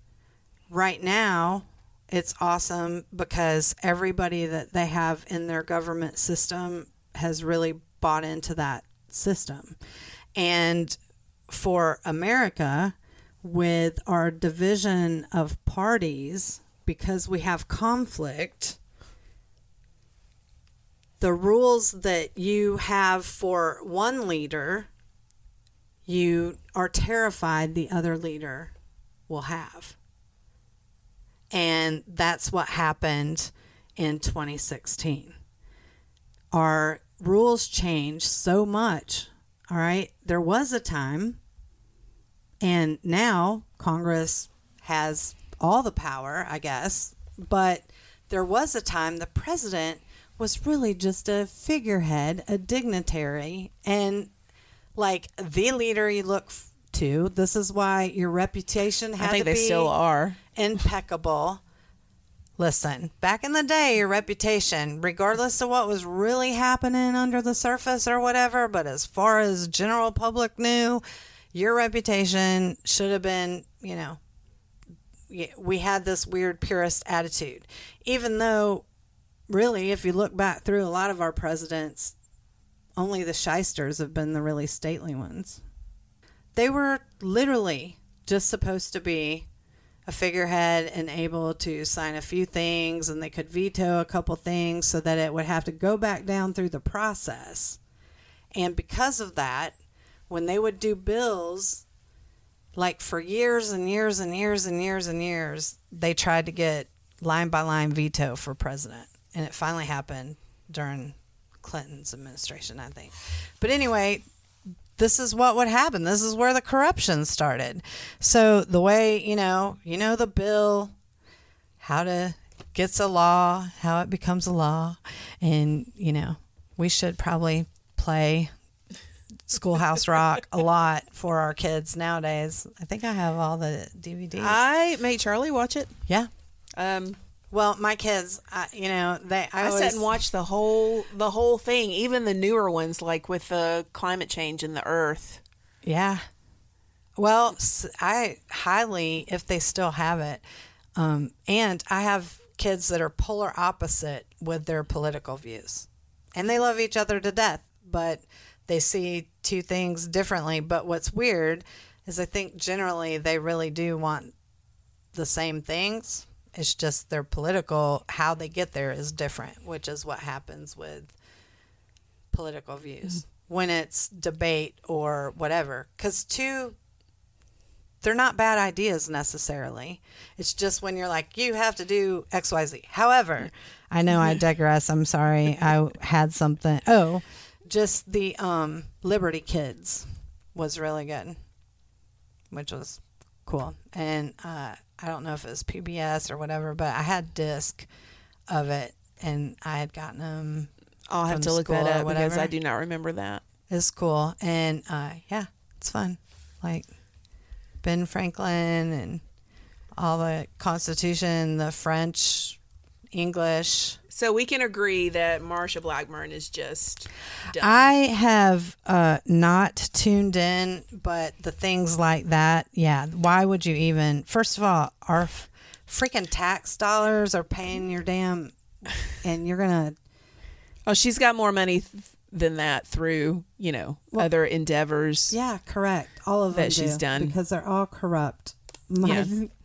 right now it's awesome because everybody that they have in their government system has really bought into that system. And for America with our division of parties because we have conflict the rules that you have for one leader you are terrified the other leader will have. And that's what happened in 2016. Our rules changed so much. All right. There was a time, and now Congress has all the power, I guess. But there was a time the president was really just a figurehead, a dignitary, and like the leader you look to. This is why your reputation had I think to they be still are. impeccable. Listen, back in the day, your reputation, regardless of what was really happening under the surface or whatever, but as far as general public knew, your reputation should have been, you know, we had this weird purist attitude. Even though, really, if you look back through a lot of our presidents, only the shysters have been the really stately ones. They were literally just supposed to be a figurehead and able to sign a few things and they could veto a couple things so that it would have to go back down through the process. And because of that, when they would do bills, like for years and years and years and years and years, they tried to get line by line veto for president. And it finally happened during Clinton's administration, I think. But anyway, this is what would happen. This is where the corruption started. So the way, you know, you know the bill, how to gets a law, how it becomes a law, and you know, we should probably play Schoolhouse Rock a lot for our kids nowadays. I think I have all the DVDs. I made Charlie watch it. yeah. Um, Well, my kids, I, you know, they I, I always, sat and watched the whole the whole thing, even the newer ones, like with the climate change and the Earth. Yeah. Well, I highly, if they still have it, um, and I have kids that are polar opposite with their political views, and they love each other to death, but they see two things differently. But what's weird is I think generally they really do want the same things. It's just their political how they get there is different, which is what happens with political views when it's debate or whatever. Because two, they're not bad ideas necessarily. It's just when you're like, you have to do X, Y, Z. However, I know I digress. I'm sorry. I had something. Oh, just the um, Liberty Kids was really good, which was cool. And uh, I don't know if it was PBS or whatever, but I had disc of it, and I had gotten them I'll have to look that up because. I do not remember that. It's cool, and uh, yeah, it's fun. Like Ben Franklin and all the Constitution, the French, English. So we can agree that Marsha Blackburn is just done. I have uh, not tuned in, but the things like that, yeah. Why would you even? First of all, our f- freaking tax dollars are paying your damn, and you're gonna oh, she's got more money th- than that through you know other endeavors. Yeah, correct. All of That she's do, done. because they're all corrupt. My, Yeah.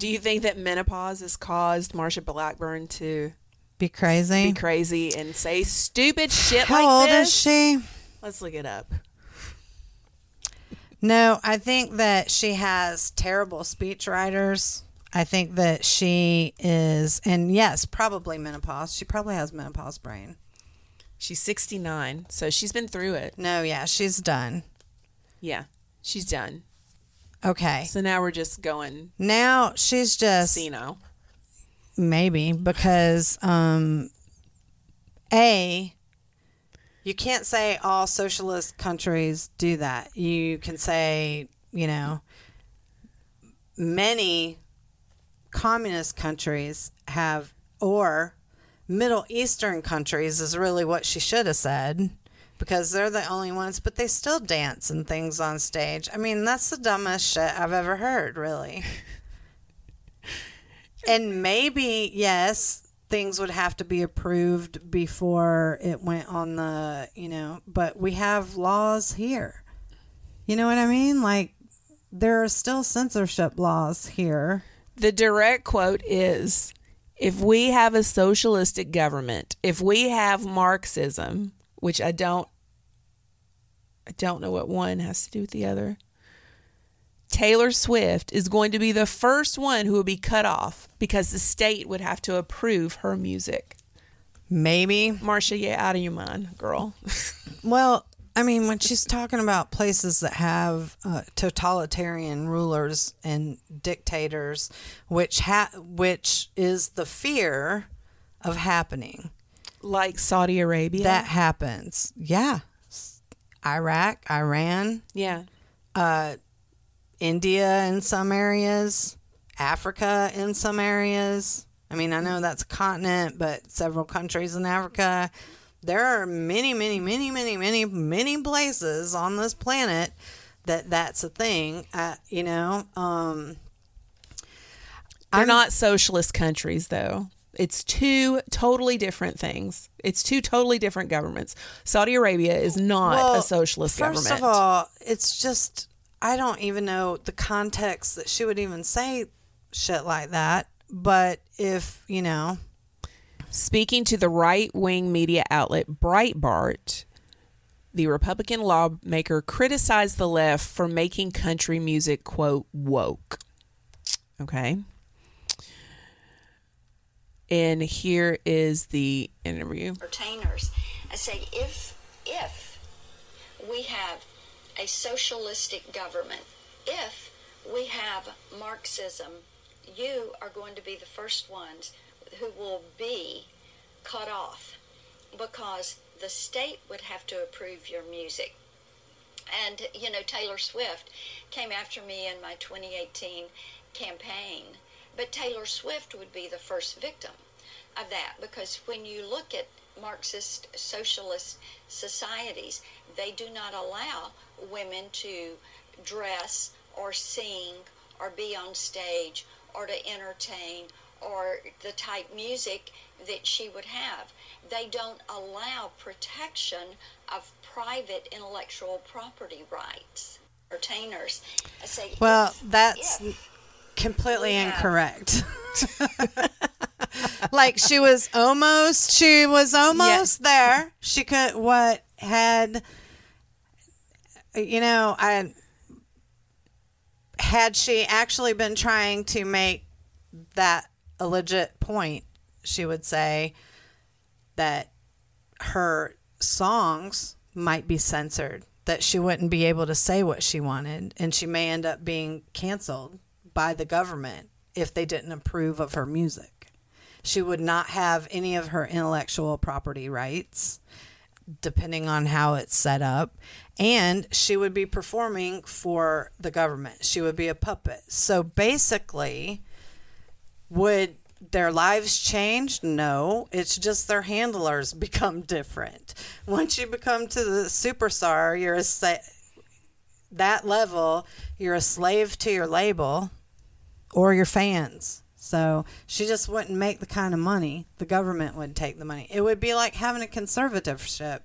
Do you think that menopause has caused Marsha Blackburn to Be crazy. be crazy and say stupid shit How like old this? is she? Let's look it up. No, I think that she has terrible speech writers. I think that she is, and yes, probably menopause. She probably has menopause brain. She's 69, so she's been through it. No, yeah, she's done. Yeah. She's done. Okay. So now we're just going Now she's just casino. maybe because um a you can't say all socialist countries do that. You can say, you know, many communist countries have or Middle Eastern countries is really what she should have said because they're the only ones, but they still dance and things on stage. I mean, that's the dumbest shit I've ever heard, really. and maybe, yes, things would have to be approved before it went on the, you know, but we have laws here. You know what I mean? Like, there are still censorship laws here. The direct quote is if we have a socialistic government, if we have Marxism, which I don't I don't know what one has to do with the other. Taylor Swift is going to be the first one who will be cut off because the state would have to approve her music. Maybe. Marsha, you out of your mind, girl. Well, I mean, when she's talking about places that have uh, totalitarian rulers and dictators, which ha- which is the fear of happening, like Saudi Arabia. that happens. Yeah, Iraq, Iran, yeah. uh, India in some areas, Africa in some areas. I mean, I know that's a continent, but several countries in Africa. There are many, many, many, many, many, many places on this planet that that's a thing. Uh, you know, um, They're I'm- not socialist countries, though. It's two totally different things. It's two totally different governments. Saudi Arabia is not Well, a socialist First government. of all, it's just I don't even know the context that she would even say shit like that. But if you know, Speaking to the right wing media outlet Breitbart, the Republican lawmaker criticized the left for making country music, quote, woke. Okay. And here is the interview. entertainers. I say if if we have a socialistic government, if we have Marxism, you are going to be the first ones who will be cut off because the state would have to approve your music. And, you know, Taylor Swift came after me in my 2018 campaign. But Taylor Swift would be the first victim of that because when you look at Marxist socialist societies, they do not allow women to dress or sing or be on stage or to entertain or the type music that she would have. They don't allow protection of private intellectual property rights. Entertainers, I say, well, that's completely have- incorrect. like she was almost, she was almost there. She could what had, you know, I had she actually been trying to make that a legit point, she would say that her songs might be censored, that she wouldn't be able to say what she wanted, and she may end up being canceled by the government if they didn't approve of her music. She would not have any of her intellectual property rights, depending on how it's set up. And she would be performing for the government. She would be a puppet. So basically, would their lives change? No. It's just their handlers become different. Once you become to the superstar, you're a sa- that level, you're a slave to your label or your fans. So she just wouldn't make the kind of money. The government would take the money. It would be like having a conservatorship,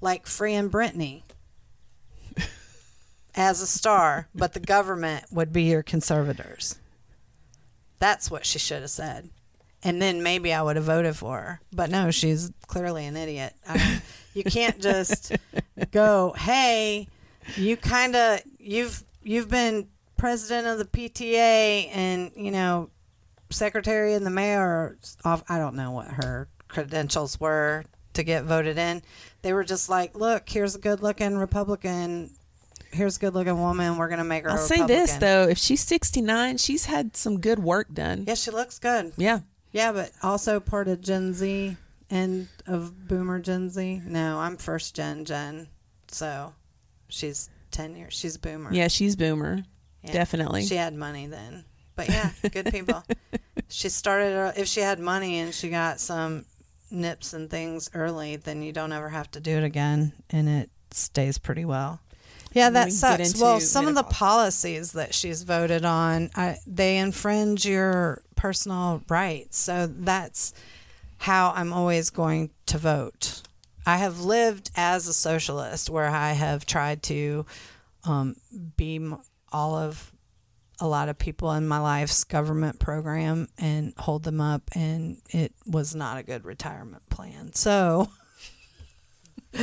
like Free and Britney as a star, but the government would be your conservators. That's what she should have said. And then maybe I would have voted for her. But no, she's clearly an idiot. I, you can't just go, "Hey, you kind of you've you've been president of the PTA and, you know, secretary and the mayor off I don't know what her credentials were to get voted in. They were just like, "Look, here's a good-looking Republican here's a good looking woman. We're gonna make her. I'll say this though: if she's 69, she's had some good work done. Yeah, she looks good. Yeah. Yeah, but also part of Gen Z end of Boomer Gen Z. No, I'm first gen Gen, so she's ten years. She's a Boomer. Yeah, she's boomer. Definitely. She had money then, but yeah, good people. she started. uh, If she had money and she got some nips and things early, then you don't ever have to do it again, and it stays pretty well. Yeah, that get sucks. Well, some of the policies that she's voted on, I, they infringe your personal rights. So that's how I'm always going to vote. I have lived as a socialist where I have tried to um, be all of a lot of people in my life's government program and hold them up, and it was not a good retirement plan. So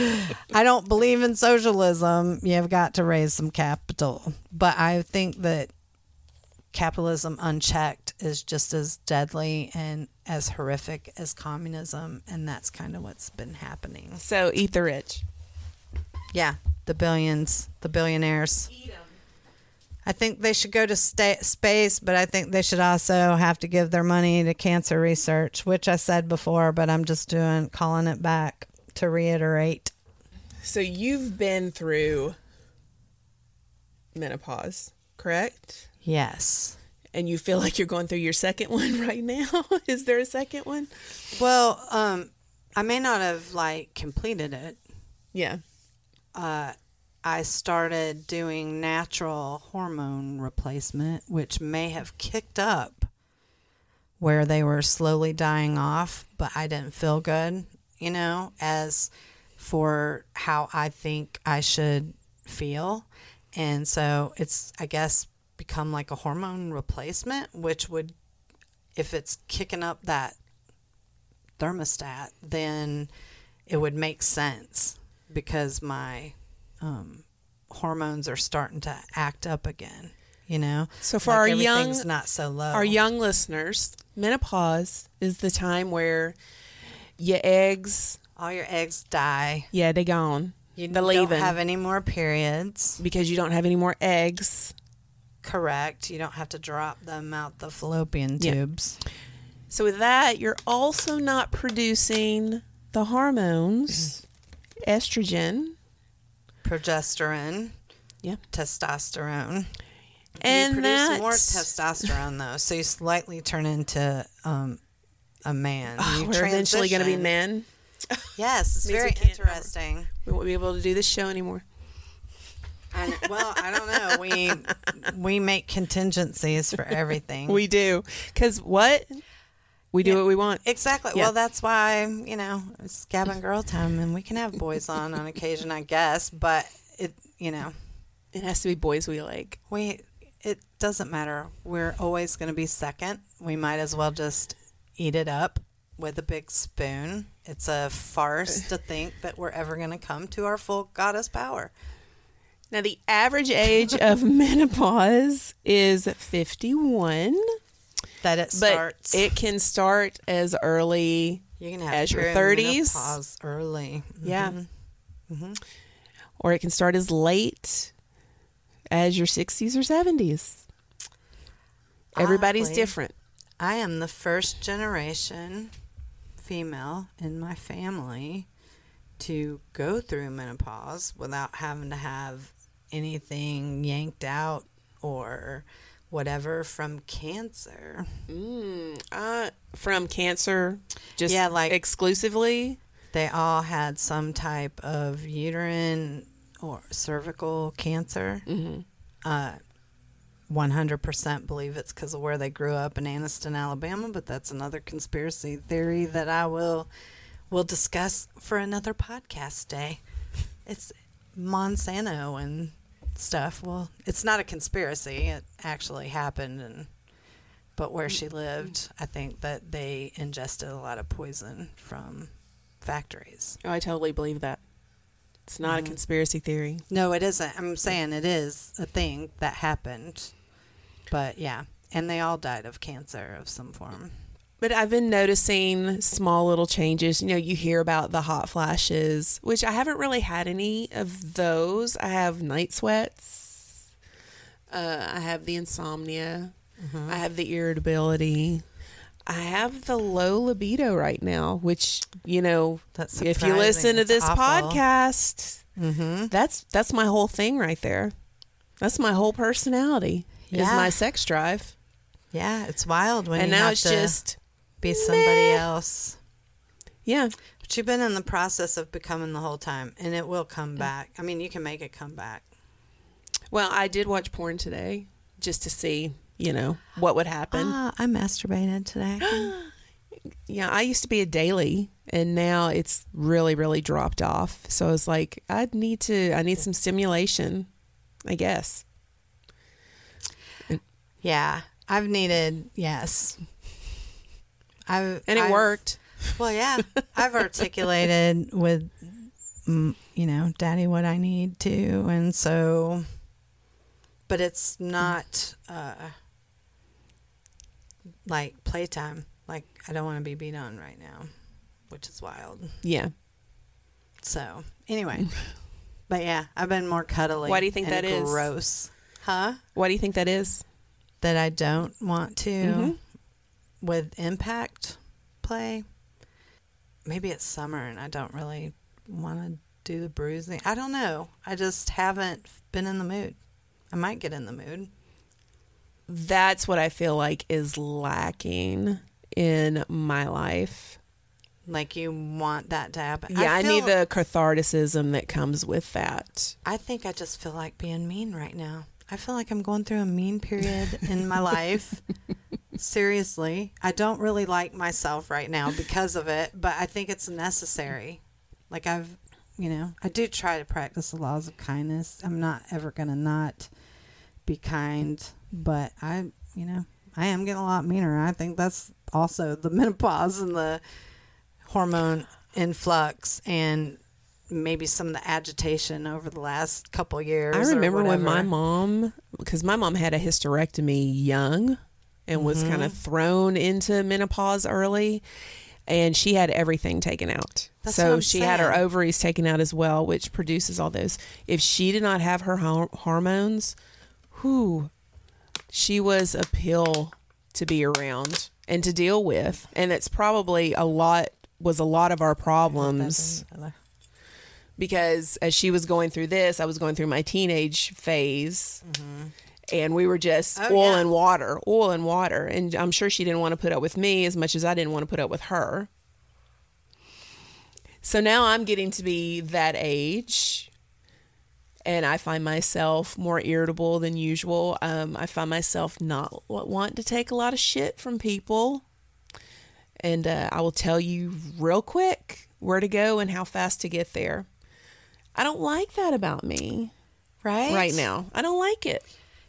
I don't believe in socialism. You've got to raise some capital. But I think that capitalism unchecked is just as deadly and as horrific as communism. And that's kind of what's been happening. so eat the rich. Yeah, the billions, the billionaires. I think they should go to sta- space, but I think they should also have to give their money to cancer research, which I said before, but I'm just doing calling it back to reiterate. So you've been through menopause, correct? Yes. And you feel like you're going through your second one right now? Is there a second one? Well, um, I may not have like completed it. Yeah. I started doing natural hormone replacement, which may have kicked up where they were slowly dying off, but I didn't feel good, you know, as for how I think I should feel. And so it's, I guess, become like a hormone replacement, which would, if it's kicking up that thermostat, then it would make sense because my um, hormones are starting to act up again. You know, So for Like our young- not so low. Our young listeners, menopause is the time where your eggs, all your eggs die. yeah, they gone. You They're don't leaving have any more periods. because you don't have any more eggs. Correct. You don't have to drop them out the fallopian Yeah. tubes. So with that, you're also not producing the hormones, estrogen, Progesterone. Yeah. Testosterone. and you produce that's more testosterone though, so you slightly turn into um, a man. Oh, we're eventually going to be men. Yes, it's very interesting. We won't be able to do this show anymore. And well, I don't know. We we make contingencies for everything. We do because what we do Yeah. what we want. exactly. Yeah. Well, that's why you know it's Gavin Girl Time, and we can have boys on on occasion, I guess. But it, you know, It has to be boys we like. we it doesn't matter. We're always going to be second. We might as well just eat it up with a big spoon. It's a farce to think that we're ever going to come to our full goddess power. Now the average age of menopause is 51, That it but starts. it can start as early you can have as your perimenopause 30s. early. Yeah. Mm-hmm. Or it can start as late as your 60s or 70s. Everybody's Oddly. different. I am the first generation female in my family to go through menopause without having to have anything yanked out or whatever from cancer. Uh, from cancer, just Yeah, like- exclusively. They all had some type of uterine or cervical cancer. Mm-hmm. Uh, 100% believe it's because of where they grew up in Anniston, Alabama, but that's another conspiracy theory that I will will discuss for another podcast day. It's Monsanto and stuff. Well, it's not a conspiracy. It actually happened and but where she mm. lived, I think that they ingested a lot of poison from factories. Oh, I totally believe that. It's not a mm. conspiracy theory. No, it isn't. I'm saying it is a thing that happened. But yeah, and they all died of cancer of some form. But I've been noticing small little changes. You know, you hear about the hot flashes, which I haven't really had any of those. I have night sweats. Uh, I have the insomnia. I have the irritability. I have the low libido right now, which you know, if you listen to this awful. podcast, Mm-hmm. that's that's my whole thing right there. That's my whole personality. Is my sex drive, Yeah, it's wild when and you now have it's to just be somebody else. yeah. But you've been in the process of becoming the whole time, and it will come back. I mean, you can make it come back. Well, I did watch porn today just to see, you know, what would happen. Ah, I masturbated today. yeah, I used to be a daily and now it's really really dropped off. So I was like, I need to I need some stimulation, I guess. yeah, I've needed yes. I've And it I've- worked. Well, yeah, I've articulated with, mm, you know, daddy what I need to, and so, but it's not uh, like playtime. Like I don't want to be beat on right now, which is wild. Yeah. So anyway, but yeah, I've been more cuddly. Why do you think that is? Gross, huh? Why do you think that is? That I don't want to Mhm. With impact play. Maybe it's summer and I don't really want to do the bruising. I don't know. I just haven't been in the mood. I might get in the mood. That's what I feel like is lacking in my life. Like you want that to happen. Yeah, I, need the catharticism that comes with that. I think I just feel like being mean right now. I feel like I'm going through a mean period in my life. Seriously, I don't really like myself right now because of it, but I think it's necessary. Like I've, you know, I do try to practice the laws of kindness. I'm not ever going to not be kind, but I, you know, I am getting a lot meaner. I think that's also the menopause and the hormone influx and maybe some of the agitation over the last couple years. I remember when my mom, because my mom had a hysterectomy young and was kind Mm-hmm. of thrown into menopause early, and she had everything taken out. That's so she had her ovaries taken out as well, which produces all those. If she did not have her hormones, who she was a pill to be around and to deal with, and it's probably a lot was a lot of our problems because as she was going through this, I was going through my teenage phase. And we were just Oh, oil yeah. and water, oil and water. And I'm sure she didn't want to put up with me as much as I didn't want to put up with her. So now I'm getting to be that age. And I find myself more irritable than usual. Um, I find myself not wa- wanting to take a lot of shit from people. And uh, I will tell you real quick where to go and how fast to get there. I don't like that about me right right now. I don't like it.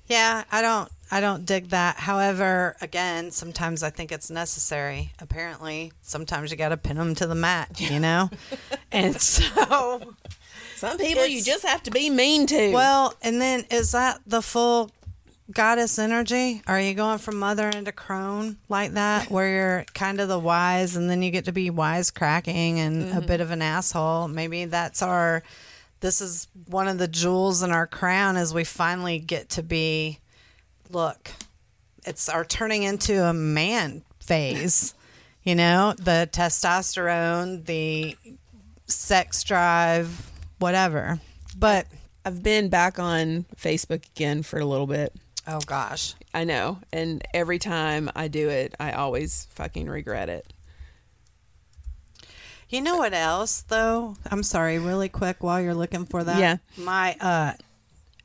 Yeah, I don't I don't dig that. However, again, sometimes I think it's necessary. Apparently, sometimes you got to pin them to the mat, you know? and so, Some people you just have to be mean to. well, and then is that the full goddess energy? Are you going from mother into crone like that where you're kind of the wise and then you get to be wise cracking and a mm-hmm. bit of an asshole? Maybe that's our this is one of the jewels in our crown as we finally get to be look it's our turning into a man phase you know the testosterone the sex drive whatever but I've been back on Facebook again for a little bit. oh gosh I know. And every time I do it, I always fucking regret it. You know what else though i'm sorry really quick while you're looking for that Yeah. my uh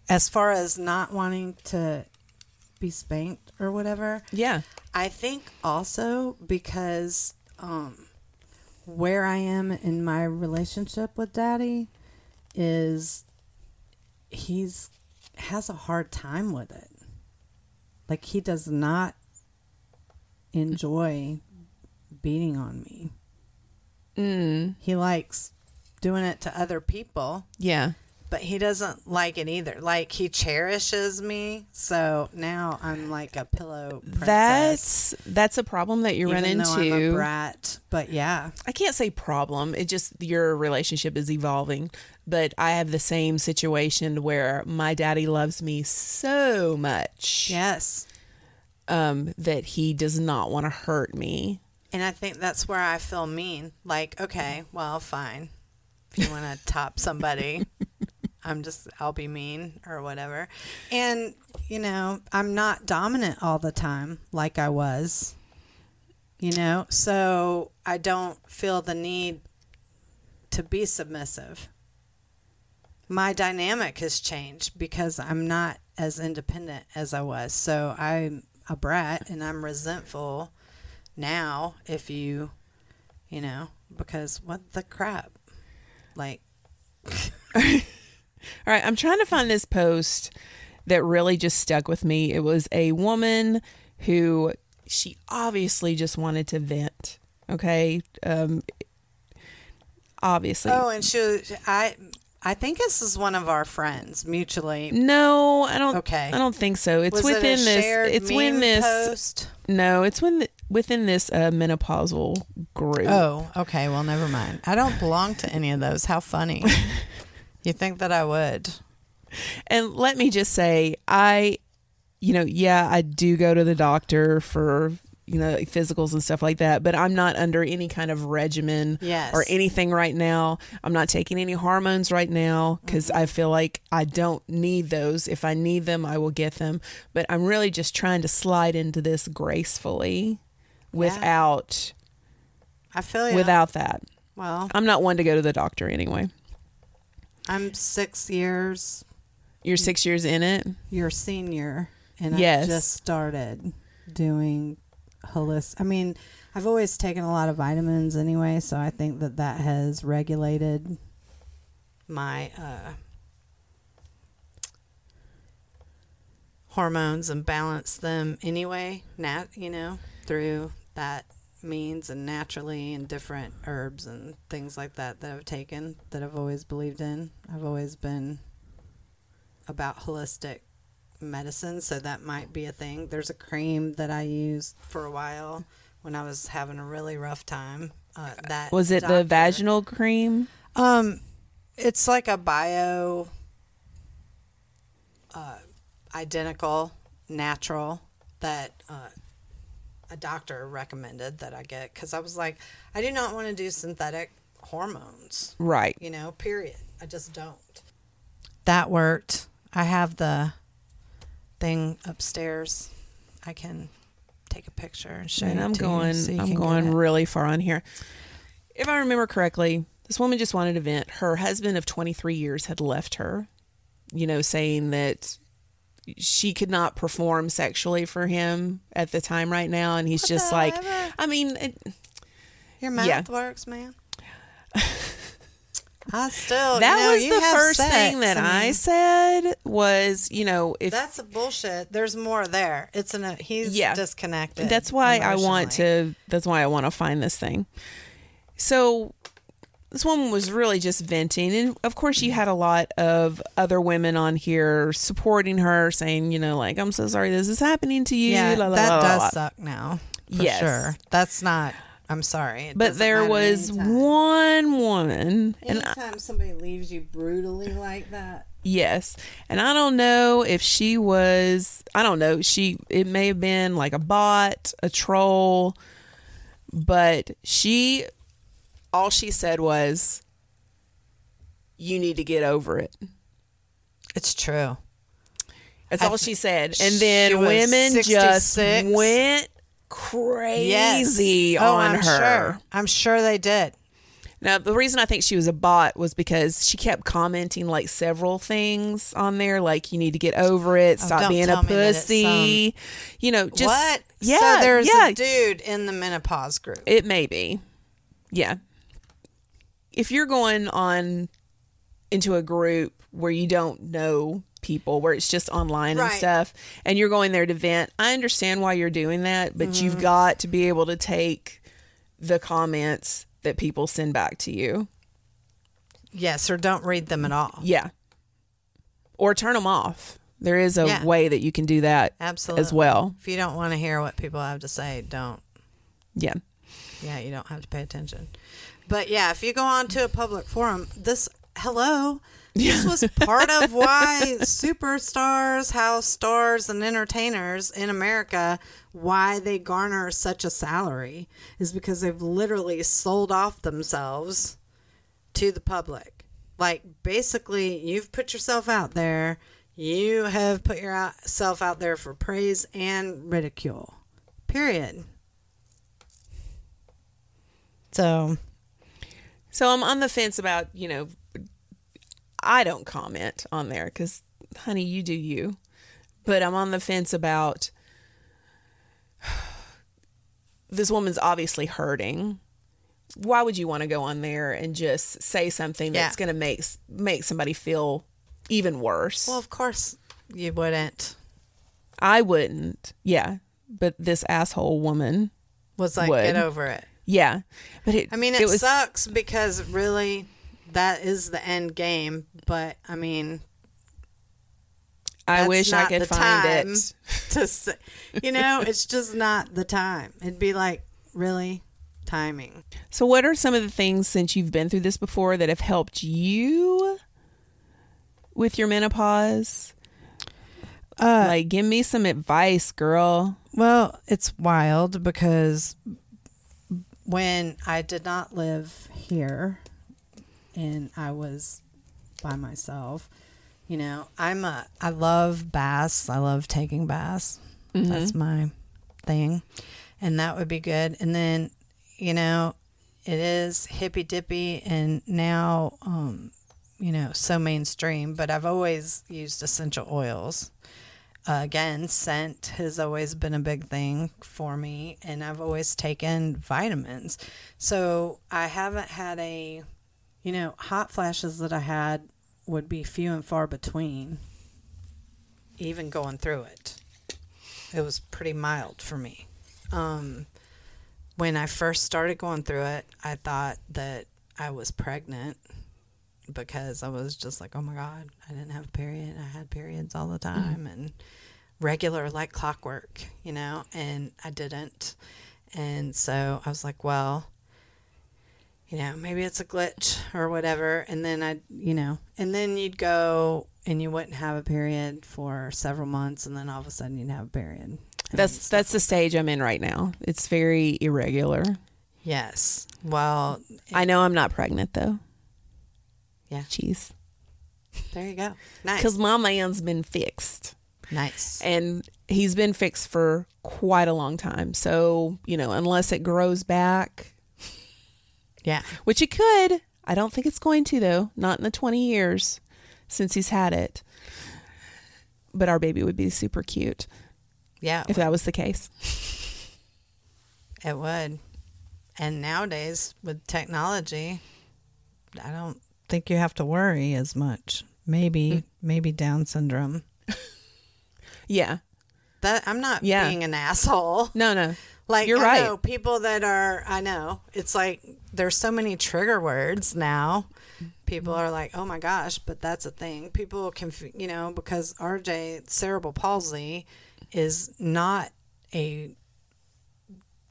as far as not wanting to be spanked or whatever Yeah. I think also because um, where I am in my relationship with Daddy is he's has a hard time with it. Like he does not enjoy beating on me. Mm. He likes doing it to other people, Yeah. but he doesn't like it either. Like he cherishes me, so now I'm like a pillow princess. That's that's a problem that you run though I'm a into. brat, but yeah, I can't say problem. It just your relationship is evolving. But I have the same situation where my daddy loves me so much yes. um, that he does not want to hurt me. And I think that's where I feel mean. Like, okay, well, fine. If you want to top somebody, I'm just, I'll be mean or whatever. And, you know, I'm not dominant all the time like I was, you know, so I don't feel the need to be submissive. My dynamic has changed because I'm not as independent as I was. So I'm a brat and I'm resentful now if you you know because what the crap like All right, I'm trying to find this post that really just stuck with me. It was a woman who she obviously just wanted to vent. Okay, um, obviously. oh and she i i think this is one of our friends mutually No, I don't. Okay. I don't think so. It's was within it this. It's when this. post No, it's when the, within this uh, menopausal group. oh okay well never mind i don't belong to any of those how funny you think that i would And let me just say, I, you know, yeah, I do go to the doctor for, you know, physicals and stuff like that, but I'm not under any kind of regimen Yes. or anything right now. I'm not taking any hormones right now because I feel like I don't need those. If I need them, I will get them. But I'm really just trying to slide into this gracefully without i feel you without that. well I'm not one to go to the doctor anyway. i'm six years You're six years in it. your senior and Yes. I just started doing holistic. I mean, I've always taken a lot of vitamins anyway, so I think that that has regulated my uh, hormones and balanced them anyway. Nat, you know, through that means and naturally and different herbs and things like that that I've taken that I've always believed in. I've always been about holistic medicine, so that might be a thing. There's a cream that I used for a while when I was having a really rough time. Uh, that Was it doctor- the vaginal cream? Um, it's like a bio, uh, identical, natural that uh, a doctor recommended that I get because I was like, I do not want to do synthetic hormones Right. you know, period. I just don't. That worked. I have the thing upstairs. I can take a picture and show And I'm to you going. so you I'm going really far on here. If I remember correctly, this woman just wanted to vent. Her husband of 23 years had left her. You know, saying that she could not perform sexually for him at the time right now, and he's just like, Whatever. I mean, it, Your math Yeah. works, man. I still that you know, was the first sex. thing that I, mean, said was, you know, if That's a bullshit. There's more there. It's an uh, he's Yeah. disconnected. That's why I want to. That's why I want to find this thing. So, this woman was really just venting, and of course, you had a lot of other women on here supporting her, saying, you know, like, "I'm so sorry this is happening to you." Yeah, la, la, that la, la, does la. suck now. For Yes. sure. That's not. I'm sorry. It But there was anytime. one woman, and I, somebody leaves you brutally like that, yes, and I don't know if she was. I don't know. She. It may have been like a bot, a troll, but she. All she said was, "You need to get over it." it's true. That's I all she said. And then women just went crazy Oh, on I'm her. Sure. I'm sure they did. Now, the reason I think she was a bot was because she kept commenting like several things on there, like you need to get over it, Oh, stop don't being a tell me that it's pussy. Um, you know, just what? Yeah, So there's yeah, a dude in the menopause group. it may be. Yeah. If you're going on into a group where you don't know people, where it's just online and stuff, and you're going there to vent, I understand why you're doing that, but Mm-hmm. you've got to be able to take the comments that people send back to you. Yes, or don't read them at all. Yeah. or turn them off. There is a Yeah. way that you can do that Absolutely. as well. If you don't want to hear what people have to say, don't. Yeah. Yeah, you don't have to pay attention. But yeah, if you go on to a public forum, this hello, this was part of why superstars, house stars, and entertainers in America why they garner such a salary is because they've literally sold off themselves to the public. Like basically, you've put yourself out there. You have put yourself out there for praise and ridicule. Period. So So I'm on the fence about, you know, I don't comment on there because, honey, you do you. But I'm on the fence about this woman's obviously hurting. Why would you want to go on there and just say something that's Yeah. going to make make somebody feel even worse? Well, of course you wouldn't. I wouldn't. Yeah, but this asshole woman, Was like, Would. get over it. Yeah. But it, I mean, it, was sucks because really, that is the end game. But I mean, I wish I could find it. to say, you know, it's just not the time. It'd be like really timing. So, what are some of the things since you've been through this before that have helped you with your menopause? Uh, like, give me some advice, girl. Well, it's wild because when I did not live here and I was by myself, you know, I'm a I love baths. I love taking baths. That's my thing. And that would be good. And then, you know, it is hippy dippy and now um, you know, so mainstream, but I've always used essential oils uh, again, scent has always been a big thing for me, and I've always taken vitamins. So I haven't had a, you know, hot flashes that I had would be few and far between, even going through it. It was pretty mild for me. Um, when I first started going through it, I thought that I was pregnant because I was just like, oh my God, I didn't have a period. I had periods all the mm-hmm. time and regular like clockwork, you know, and I didn't. And so I was like, well, you know, maybe it's a glitch or whatever. And then I, you know, and then you'd go and you wouldn't have a period for several months and then all of a sudden you'd have a period. And That's that's the stage I'm in right now. It's very irregular. yes. Well, I know I'm not pregnant though. Yeah. Jeez. there you go. Nice. Because my man's been fixed. Nice. and he's been fixed for quite a long time. So, you know, unless it grows back, Yeah. which it could, I don't think it's going to, though, not in the 20 years since he's had it. But our baby would be super cute Yeah. if that was the case. It would. And nowadays, with technology, I don't think you have to worry as much. Maybe, mm. maybe Down syndrome. Yeah. That I'm not Yeah. being an asshole. No, no. Like You're I right. know people that are. I know it's like there's so many trigger words now. People mm-hmm. are like, "Oh my gosh!" But that's a thing. People can, you know, because RJ cerebral palsy is not a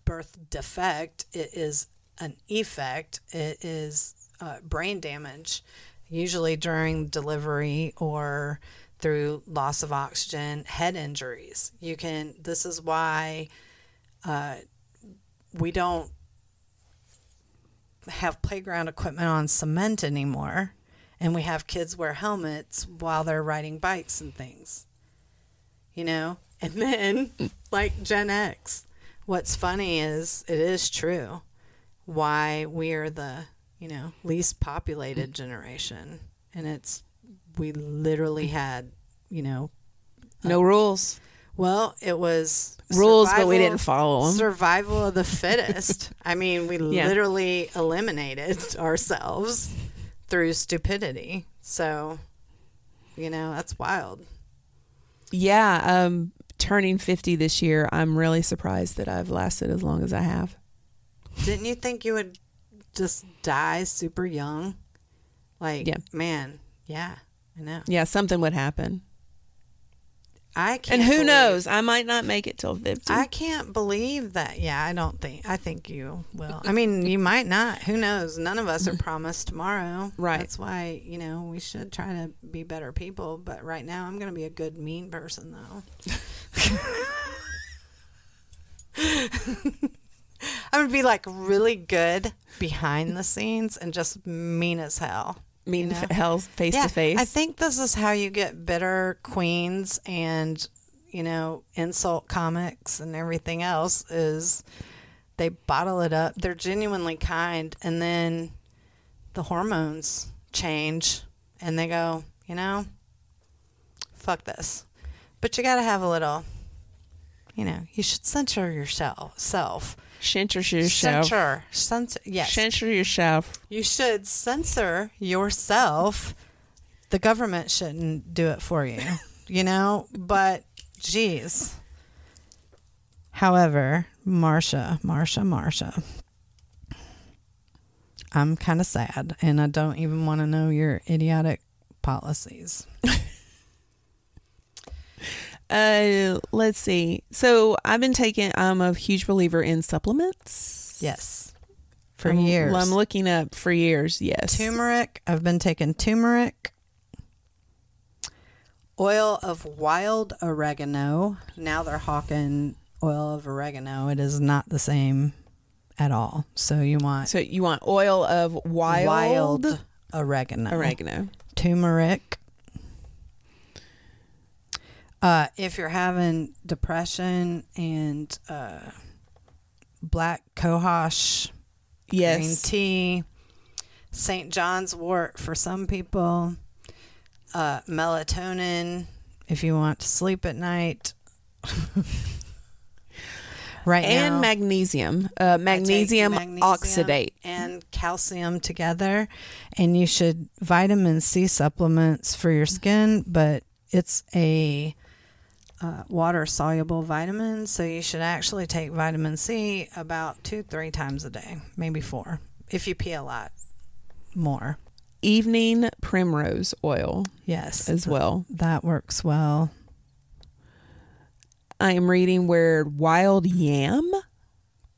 birth defect. It is an effect. It is uh, brain damage, usually during delivery or through loss of oxygen, head injuries. You can. This is why uh, we don't have playground equipment on cement anymore, and we have kids wear helmets while they're riding bikes and things. You know, and then like Gen X. What's funny is it is true why we are the you know least populated generation, and it's we literally had you know No rules. well, it was Rules, but we didn't follow 'em. Survival of the fittest. I mean, we Yeah. literally eliminated ourselves through stupidity. So, you know, that's wild. Yeah. Um, turning 50 this year, I'm really surprised that I've lasted as long as I have. Didn't you think you would just die super young? Like, Yeah. man, yeah. I know. Yeah, something would happen. I can't. And who believe- knows? I might not make it till 50. I can't believe that. Yeah, I don't think. I think you will. I mean, you might not. Who knows? None of us are promised tomorrow. Right. That's why you know we should try to be better people. But right now, I'm going to be a good mean person, though. I'm to be like really good behind the scenes and just mean as hell. mean you know? hell face Yeah, to face. I think this is how you get bitter queens and you know insult comics and everything else is they bottle it up. They're genuinely kind, and then the hormones change, and they go, you know, fuck this. But you got to have a little, you know, you should censor yourself. Self. Censor yourself. Censor. Censor. Yes. Censor yourself. You should censor yourself. The government shouldn't do it for you, you know? But, geez. However, Marsha, Marsha, Marsha, I'm kind of sad and I don't even want to know your idiotic policies. Uh, let's see. So I've been taking. I'm a huge believer in supplements. Yes. For I'm, years. I'm looking up for years. Yes. turmeric. I've been taking turmeric, oil of wild oregano. Now they're hawking oil of oregano. It is not the same at all. So you want So you want oil of wild, wild oregano, oregano. turmeric. Uh, if you're having depression and uh, black cohosh yes. green tea, St. John's wort for some people, uh, melatonin if you want to sleep at night. right And now, magnesium. Uh, magnesium, magnesium oxidate. and calcium together, and you should vitamin C supplements for your skin, but it's a uh, water soluble vitamins. so you should actually take vitamin C about two, three times a day, maybe four, if you pee a lot more. Evening primrose oil Yes, as well. that works well. I am reading where wild yam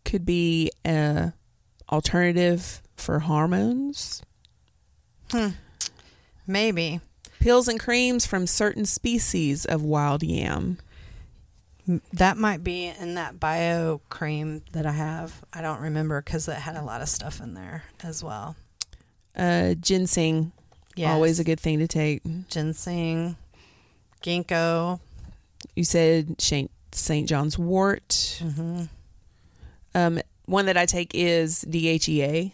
could be a alternative for hormones. Hmm. Maybe Pills and creams from certain species of wild yam. That might be in that bio cream that I have. I don't remember because it had a lot of stuff in there as well. Uh, ginseng, Yes. always a good thing to take. ginseng, ginkgo. You said Saint St. John's wort. Mm-hmm. Um, one that I take is DHEA.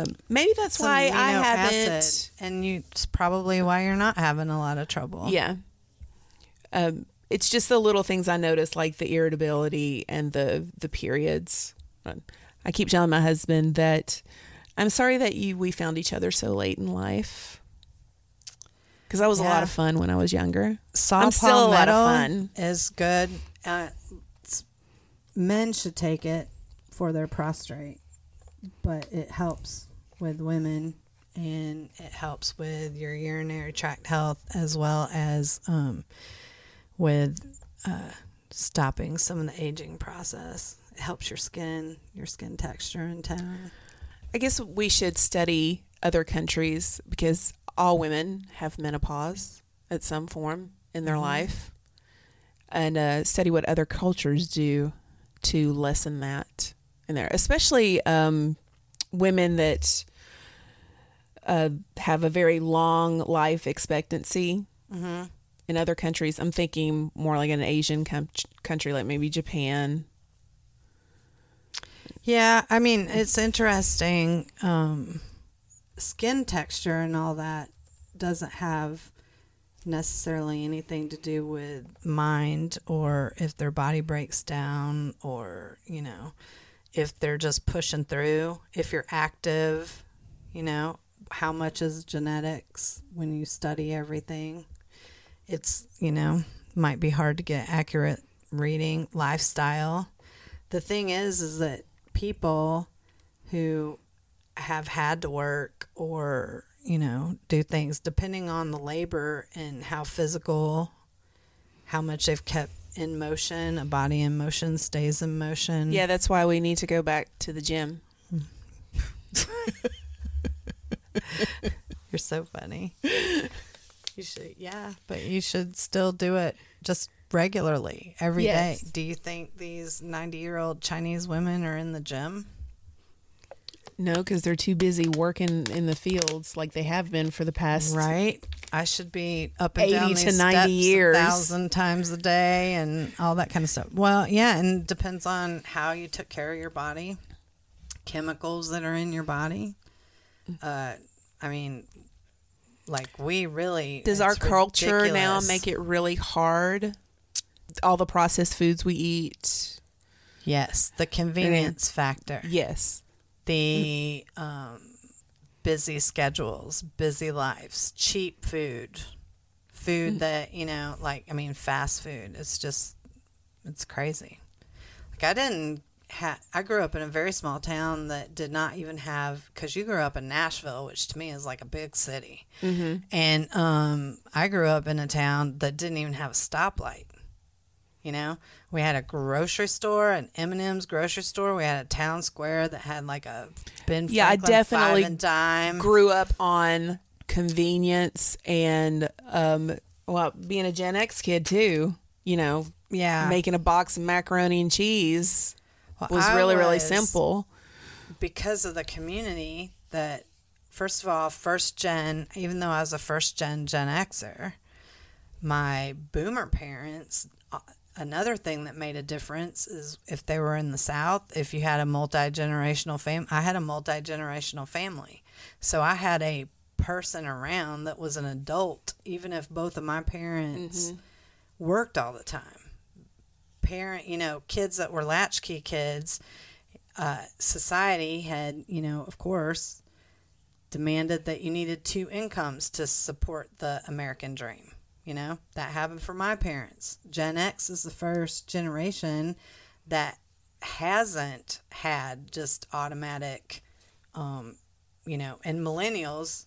Um, maybe that's Some why I haven't. acid, and you it's probably why you're not having a lot of trouble. Yeah. Um, it's just the little things I notice, like the irritability and the the periods. Um, I keep telling my husband that I'm sorry that you we found each other so late in life. Because that was a lot of fun when I was younger. saw I'm still a lot of fun. is good. Uh, men should take it for their prostrate, but it helps with women and it helps with your urinary tract health as well as um, with uh, stopping some of the aging process. It helps your skin, your skin texture and tone. I guess we should study other countries because all women have menopause at some form in their life and uh, study what other cultures do to lessen that in there, especially um, women that uh, have a very long life expectancy. Mm-hmm. In other countries, I'm thinking more like an Asian com- country, like maybe Japan. Yeah, I mean, it's interesting. Um, skin texture and all that doesn't have necessarily anything to do with mind or if their body breaks down or, you know, if they're just pushing through, if you're active, you know, how much is genetics when you study everything. It's, you know, might be hard to get accurate reading, lifestyle. The thing is, is that people who have had to work or you know, do things depending on the labor and how physical, how much they've kept in motion. A body in motion stays in motion. Yeah, that's why we need to go back to the gym. You're so funny. You should, yeah, but you should still do it just regularly every day. Yes. Do you think these 90 year old Chinese women are in the gym? No, because they're too busy working in the fields like they have been for the past. Right. I should be up and 80 down to 90 steps years. a thousand times a day and all that kind of stuff. Well, yeah, and depends on how you took care of your body, chemicals that are in your body. Uh, I mean, like we really Does our culture now make it really hard? All the processed foods we eat. Yes, the convenience factor. Yes. The um, busy schedules, busy lives, cheap food, food that you know, like I mean, fast food. It's just, it's crazy. Like I didn't. Ha- I grew up in a very small town that did not even have because you grew up in Nashville, which to me is like a big city, mm-hmm. and um, I grew up in a town that didn't even have a stoplight. You know, we had a grocery store, an M and M's grocery store. We had a town square that had like a Ben. Yeah, I definitely five and dime. Grew up on convenience and um well, being a Gen X kid too, you know, yeah, making a box of macaroni and cheese Well, was I really really simple. because of the community that first of all first gen even though i was a first gen gen xer my boomer parents another thing that made a difference is if they were in the south if you had a multi-generational fam i had a multi-generational family. So i had a person around that was an adult even if both of my parents worked all the time. Parent you know kids that were latchkey kids uh, society had, you know, of course, demanded that you needed two incomes to support the American dream. You know, that happened for my parents. Gen X is the first generation that hasn't had just automatic, um, you know, and millennials,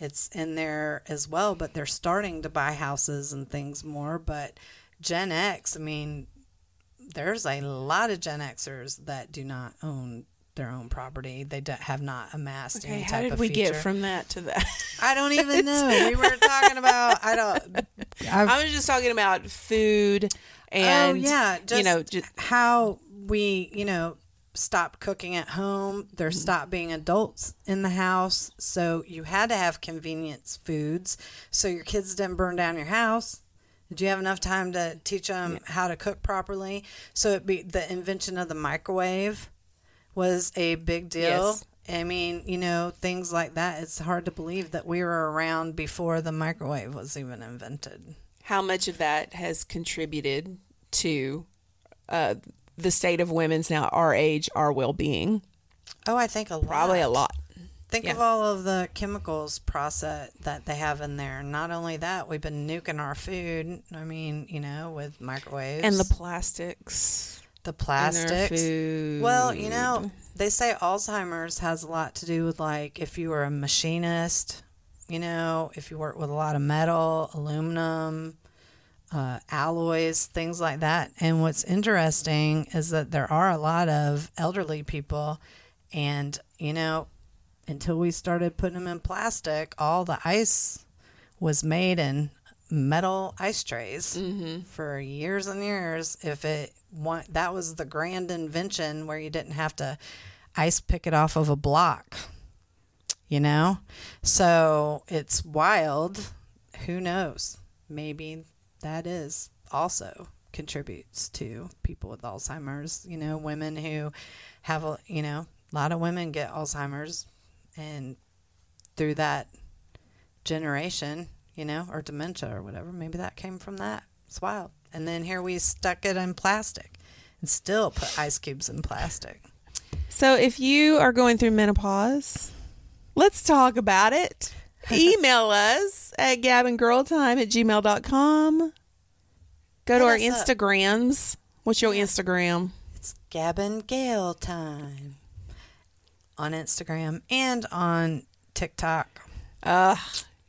it's in there as well, but they're starting to buy houses and things more. But Gen X, I mean, there's a lot of Gen Xers that do not own their own property. They don't, have not amassed Okay, any type of. how did of we feature. get from that to that? I don't even know. We were talking about. I don't. I've, I was just talking about food and oh yeah, just, you know, just how we you know stop cooking at home. There Mm-hmm. stopped being adults in the house, so you had to have convenience foods, so your kids didn't burn down your house. Did you have enough time to teach them how to cook properly? So it be the invention of the microwave was a big deal. Yes. I mean, you know, things like that. It's hard to believe that we were around before the microwave was even invented. how much of that has contributed to uh, the state of women's now our age, our well being? Oh, I think a lot. Probably a lot. Think of all of the chemicals process that they have in there. Not only that, we've been nuking our food. I mean, you know, with microwaves And the plastics. The plastics. food. Well, you know, they say Alzheimer's has a lot to do with like if you were a machinist, you know, if you work with a lot of metal, aluminum, uh, alloys, things like that. And what's interesting is that there are a lot of elderly people, and you know, until we started putting them in plastic, all the ice was made in metal ice trays for years and years. If it wa- that was the grand invention where you didn't have to ice pick it off of a block, you know. So it's wild. Who knows? Maybe that is also contributes to people with Alzheimer's. You know, women who have a you know a lot of women get Alzheimer's, and through that generation, you know, or dementia or whatever. Maybe that came from that. It's wild. And then here we stuck it in plastic and still put ice cubes in plastic. So if you are going through menopause, let's talk about it. Email us at gabandgirltime at gmail.com. Go to our up. Instagrams. What's your Instagram? It's Gavin Gale time on Instagram and on TikTok. Uh,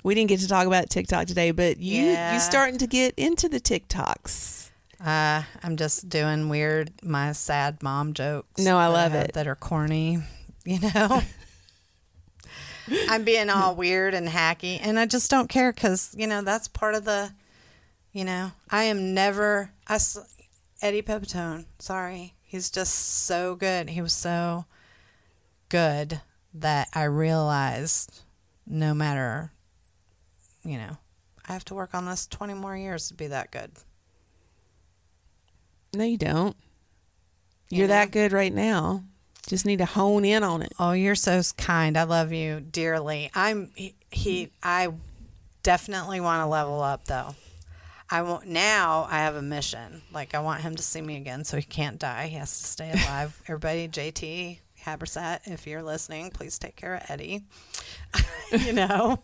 we didn't get to talk about TikTok today, but you Yeah. you starting to get into the TikToks. Uh, I'm just doing weird, my sad mom jokes. No, I love have- it. That are corny, you know. I'm being all weird and hacky, and I just don't care because you know that's part of the. You know, I am never. I Eddie Pepitone. Sorry, he's just so good. He was so good that I realized, no matter, you know, I have to work on this 20 more years to be that good. No, you don't. You You're know? that good right now. Just need to hone in on it. Oh, you're so kind. I love you dearly. I'm he, he I definitely want to level up though. I want now I have a mission. Like I want him to see me again so he can't die. He has to stay alive. Everybody, JT Habersaat, if you're listening, please take care of Eddie. you know.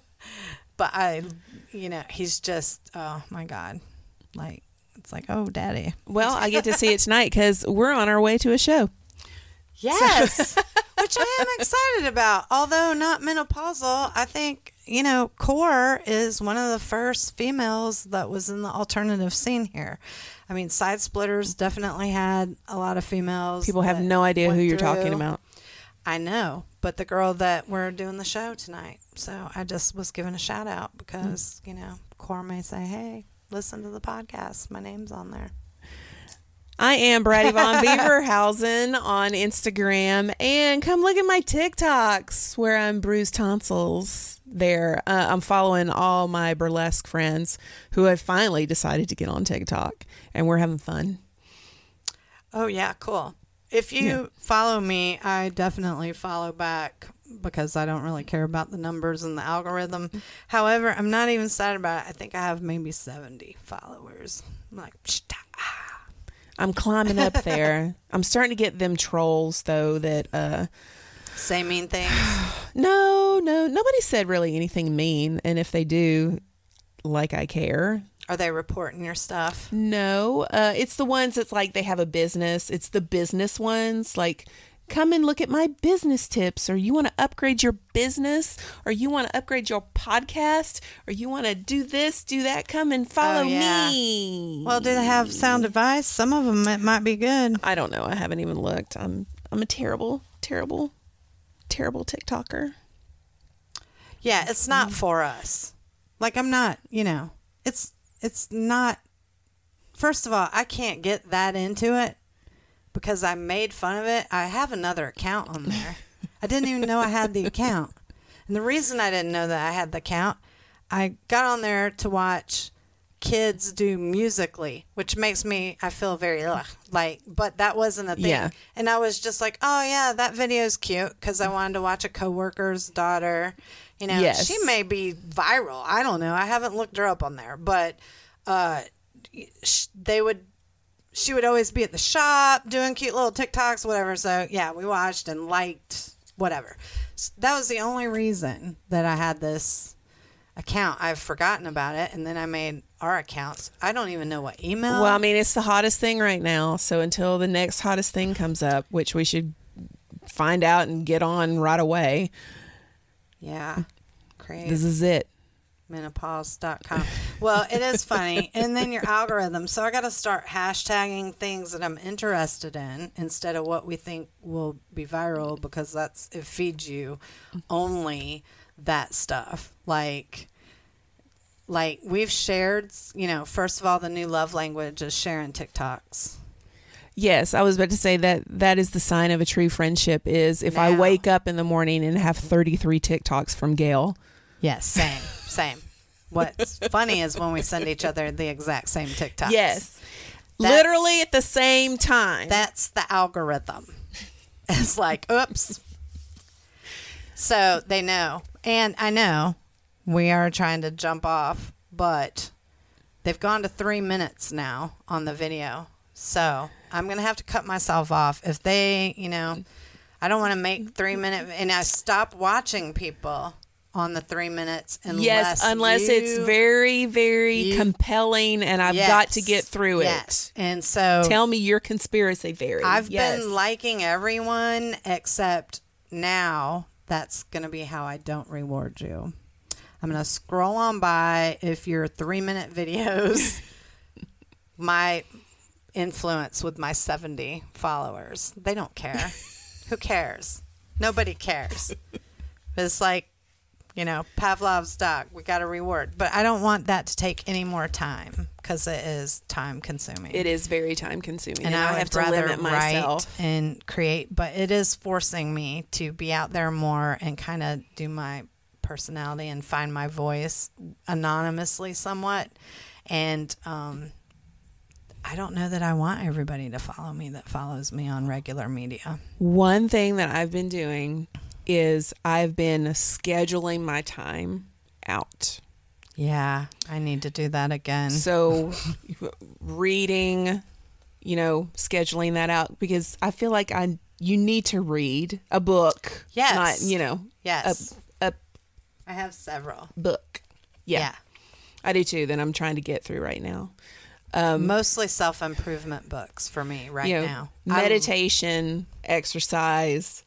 But I you know, he's just oh my god. Like it's like, "Oh, daddy." Well, I get to see it tonight because we're on our way to a show. Yes, which I am excited about. Although not menopausal, I think you know Core is one of the first females that was in the alternative scene here. I mean, Side Splitters definitely had a lot of females. People have no idea who you're talking about. I know, but the girl that we're doing the show tonight. So I just was giving a shout out because you know Core may say, "Hey, listen to the podcast. My name's on there." I am Braddy Von Beaverhausen on Instagram, and come look at my TikToks where I'm bruised tonsils. There, uh, I'm following all my burlesque friends who have finally decided to get on TikTok, and we're having fun. Oh yeah, cool. If you Yeah. follow me, I definitely follow back because I don't really care about the numbers and the algorithm. However, I'm not even sad about it. I think I have maybe 70 followers. I'm like, "Psh, ah." I'm climbing up there. I'm starting to get them trolls though that uh say mean things. no, no, nobody said really anything mean, and if they do, like I care. Are they reporting your stuff? No, uh, it's the ones that's like they have a business. It's the business ones, like come and look at my business tips, or you want to upgrade your business, or you want to upgrade your podcast, or you want to do this, do that. Come and follow Oh, yeah. me. Well, do they have sound advice? Some of them it might be good. I don't know. I haven't even looked. I'm I'm a terrible, terrible, terrible TikToker. Yeah, it's not for us. Like I'm not, you know, it's it's not First of all, I can't get that into it because I made fun of it. I have another account on there. I didn't even know I had the account. And the reason I didn't know that I had the account, I got on there to watch kids do Musical.ly, which makes me I feel very ugh, like but that wasn't a thing. Yeah. And I was just like, "Oh yeah, that video's cute" cuz I wanted to watch a coworker's daughter. You know, Yes. she may be viral. I don't know. I haven't looked her up on there, but uh they would she would always be at the shop doing cute little TikToks, whatever. So yeah, we watched and liked whatever. S that was the only reason that I had this account. I've forgotten about it, and then I made our accounts. I don't even know what email. Well, I mean, it's the hottest thing right now. So until the next hottest thing comes up, which we should find out and get on right away, yeah, crazy. this is it. menopause.com. Well, it is funny. and then your algorithm. So I got to start hashtagging things that I'm interested in instead of what we think will be viral because that's it feeds you only that stuff. Like like we've shared, you know, first of all the new love language is sharing TikToks. Yes, I was about to say that that is the sign of a true friendship is if I wake up in the morning and have 33 TikToks from Gail. Yes, same, same. What's funny is when we send each other the exact same TikToks. Yes. That's- Literally at the same time. That's the algorithm. It's like, oops. So they know. And I know we are trying to jump off, but they've gone to three minutes now on the video. So I'm going to have to cut myself off. If they, you know, I don't want to make three minute, and I stop watching people on the three minutes unless yes, unless it's very, very you- compelling and I've got to get through it. And so. Tell me your conspiracy theory. I've Yes. been liking everyone except now that's going to be how I don't reward you. I'm going to scroll on by if you're three minute videos. my influence with my 70 followers. They don't care. Who cares? Nobody cares. It's like, you know, Pavlov's dog. We got a reward. But I don't want that to take any more time because it is time consuming. It is very time consuming, and, and, I, I, would have to limit write myself. and create, but it is forcing me to be out there more and kind of do my personality and find my voice anonymously somewhat. And um, I don't know that I want everybody to follow me that follows me on regular media. One thing that I've been doing is I've been scheduling my time out. Yeah, I need to do that again. So, reading, you know, scheduling that out because I feel like I you need to read a book. Yes. Not, you know, yes, a, a I have several. book. Yeah, yeah. I do too. That I'm trying to get through right now. Mostly self improvement books for me right you know, now. Meditation, exercise,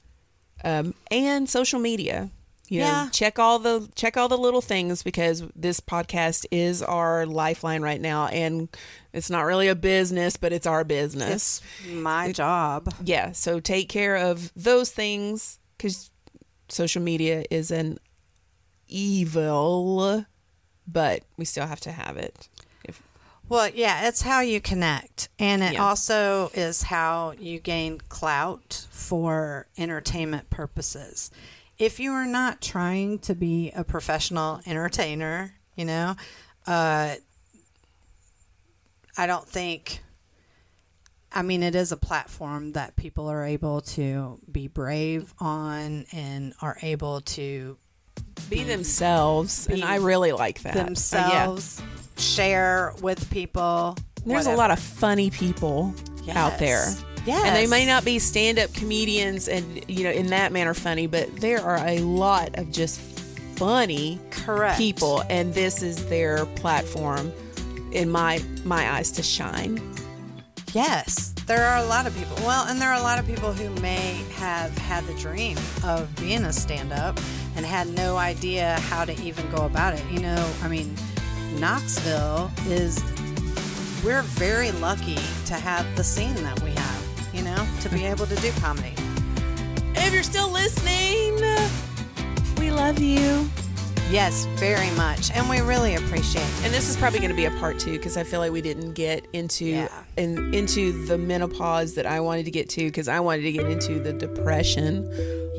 um, and social media. You know, Yeah. check all the check all the little things because this podcast is our lifeline right now, and it's not really a business, but it's our business. it's my job. yeah, so take care of those things because social media is an evil, but we still have to have it. Well, yeah, it's how you connect. And it Yeah. also is how you gain clout for entertainment purposes. If you are not trying to be a professional entertainer, you know, uh, I don't think. I mean, it is a platform that people are able to be brave on and are able to be themselves, and I really like that. Uh, yeah. Share with people. There's a lot of funny people out there. Yes. Yes. And they may not be stand up comedians and, you know, in that manner funny, but there are a lot of just funny Correct. people. And this is their platform, in my my eyes, to shine. Yes, there are a lot of people. Well, and there are a lot of people who may have had the dream of being a stand up and had no idea how to even go about it. You know, I mean, Knoxville is, we're very lucky to have the scene that we have, you know, to be able to do comedy. If you're still listening, we love you. Yes, very much. And we really appreciate it. And this is probably going to be a part two because I feel like we didn't get into Yeah. in, into the menopause that I wanted to get to because I wanted to get into the depression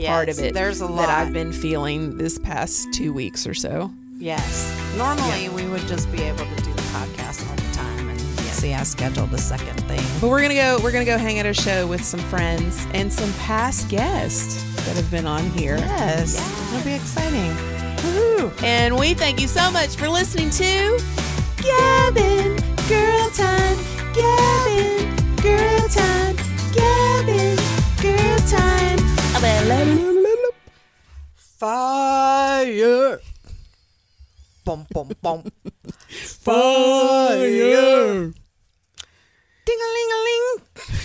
part of it. there's a lot that. I've been feeling this past two weeks or so. Yes. Normally, we would just be able to do the podcast all the time. And see, I scheduled a second thing. But we're gonna go. We're gonna go hang at a show with some friends and some past guests that have been on here. Yes. It'll be exciting. Woohoo. And we thank you so much for listening to Gavin, girl time. Gavin, girl time. Gavin, girl time. Fire. Boom! Boom! Boom! Fire! Ding a ling a ling.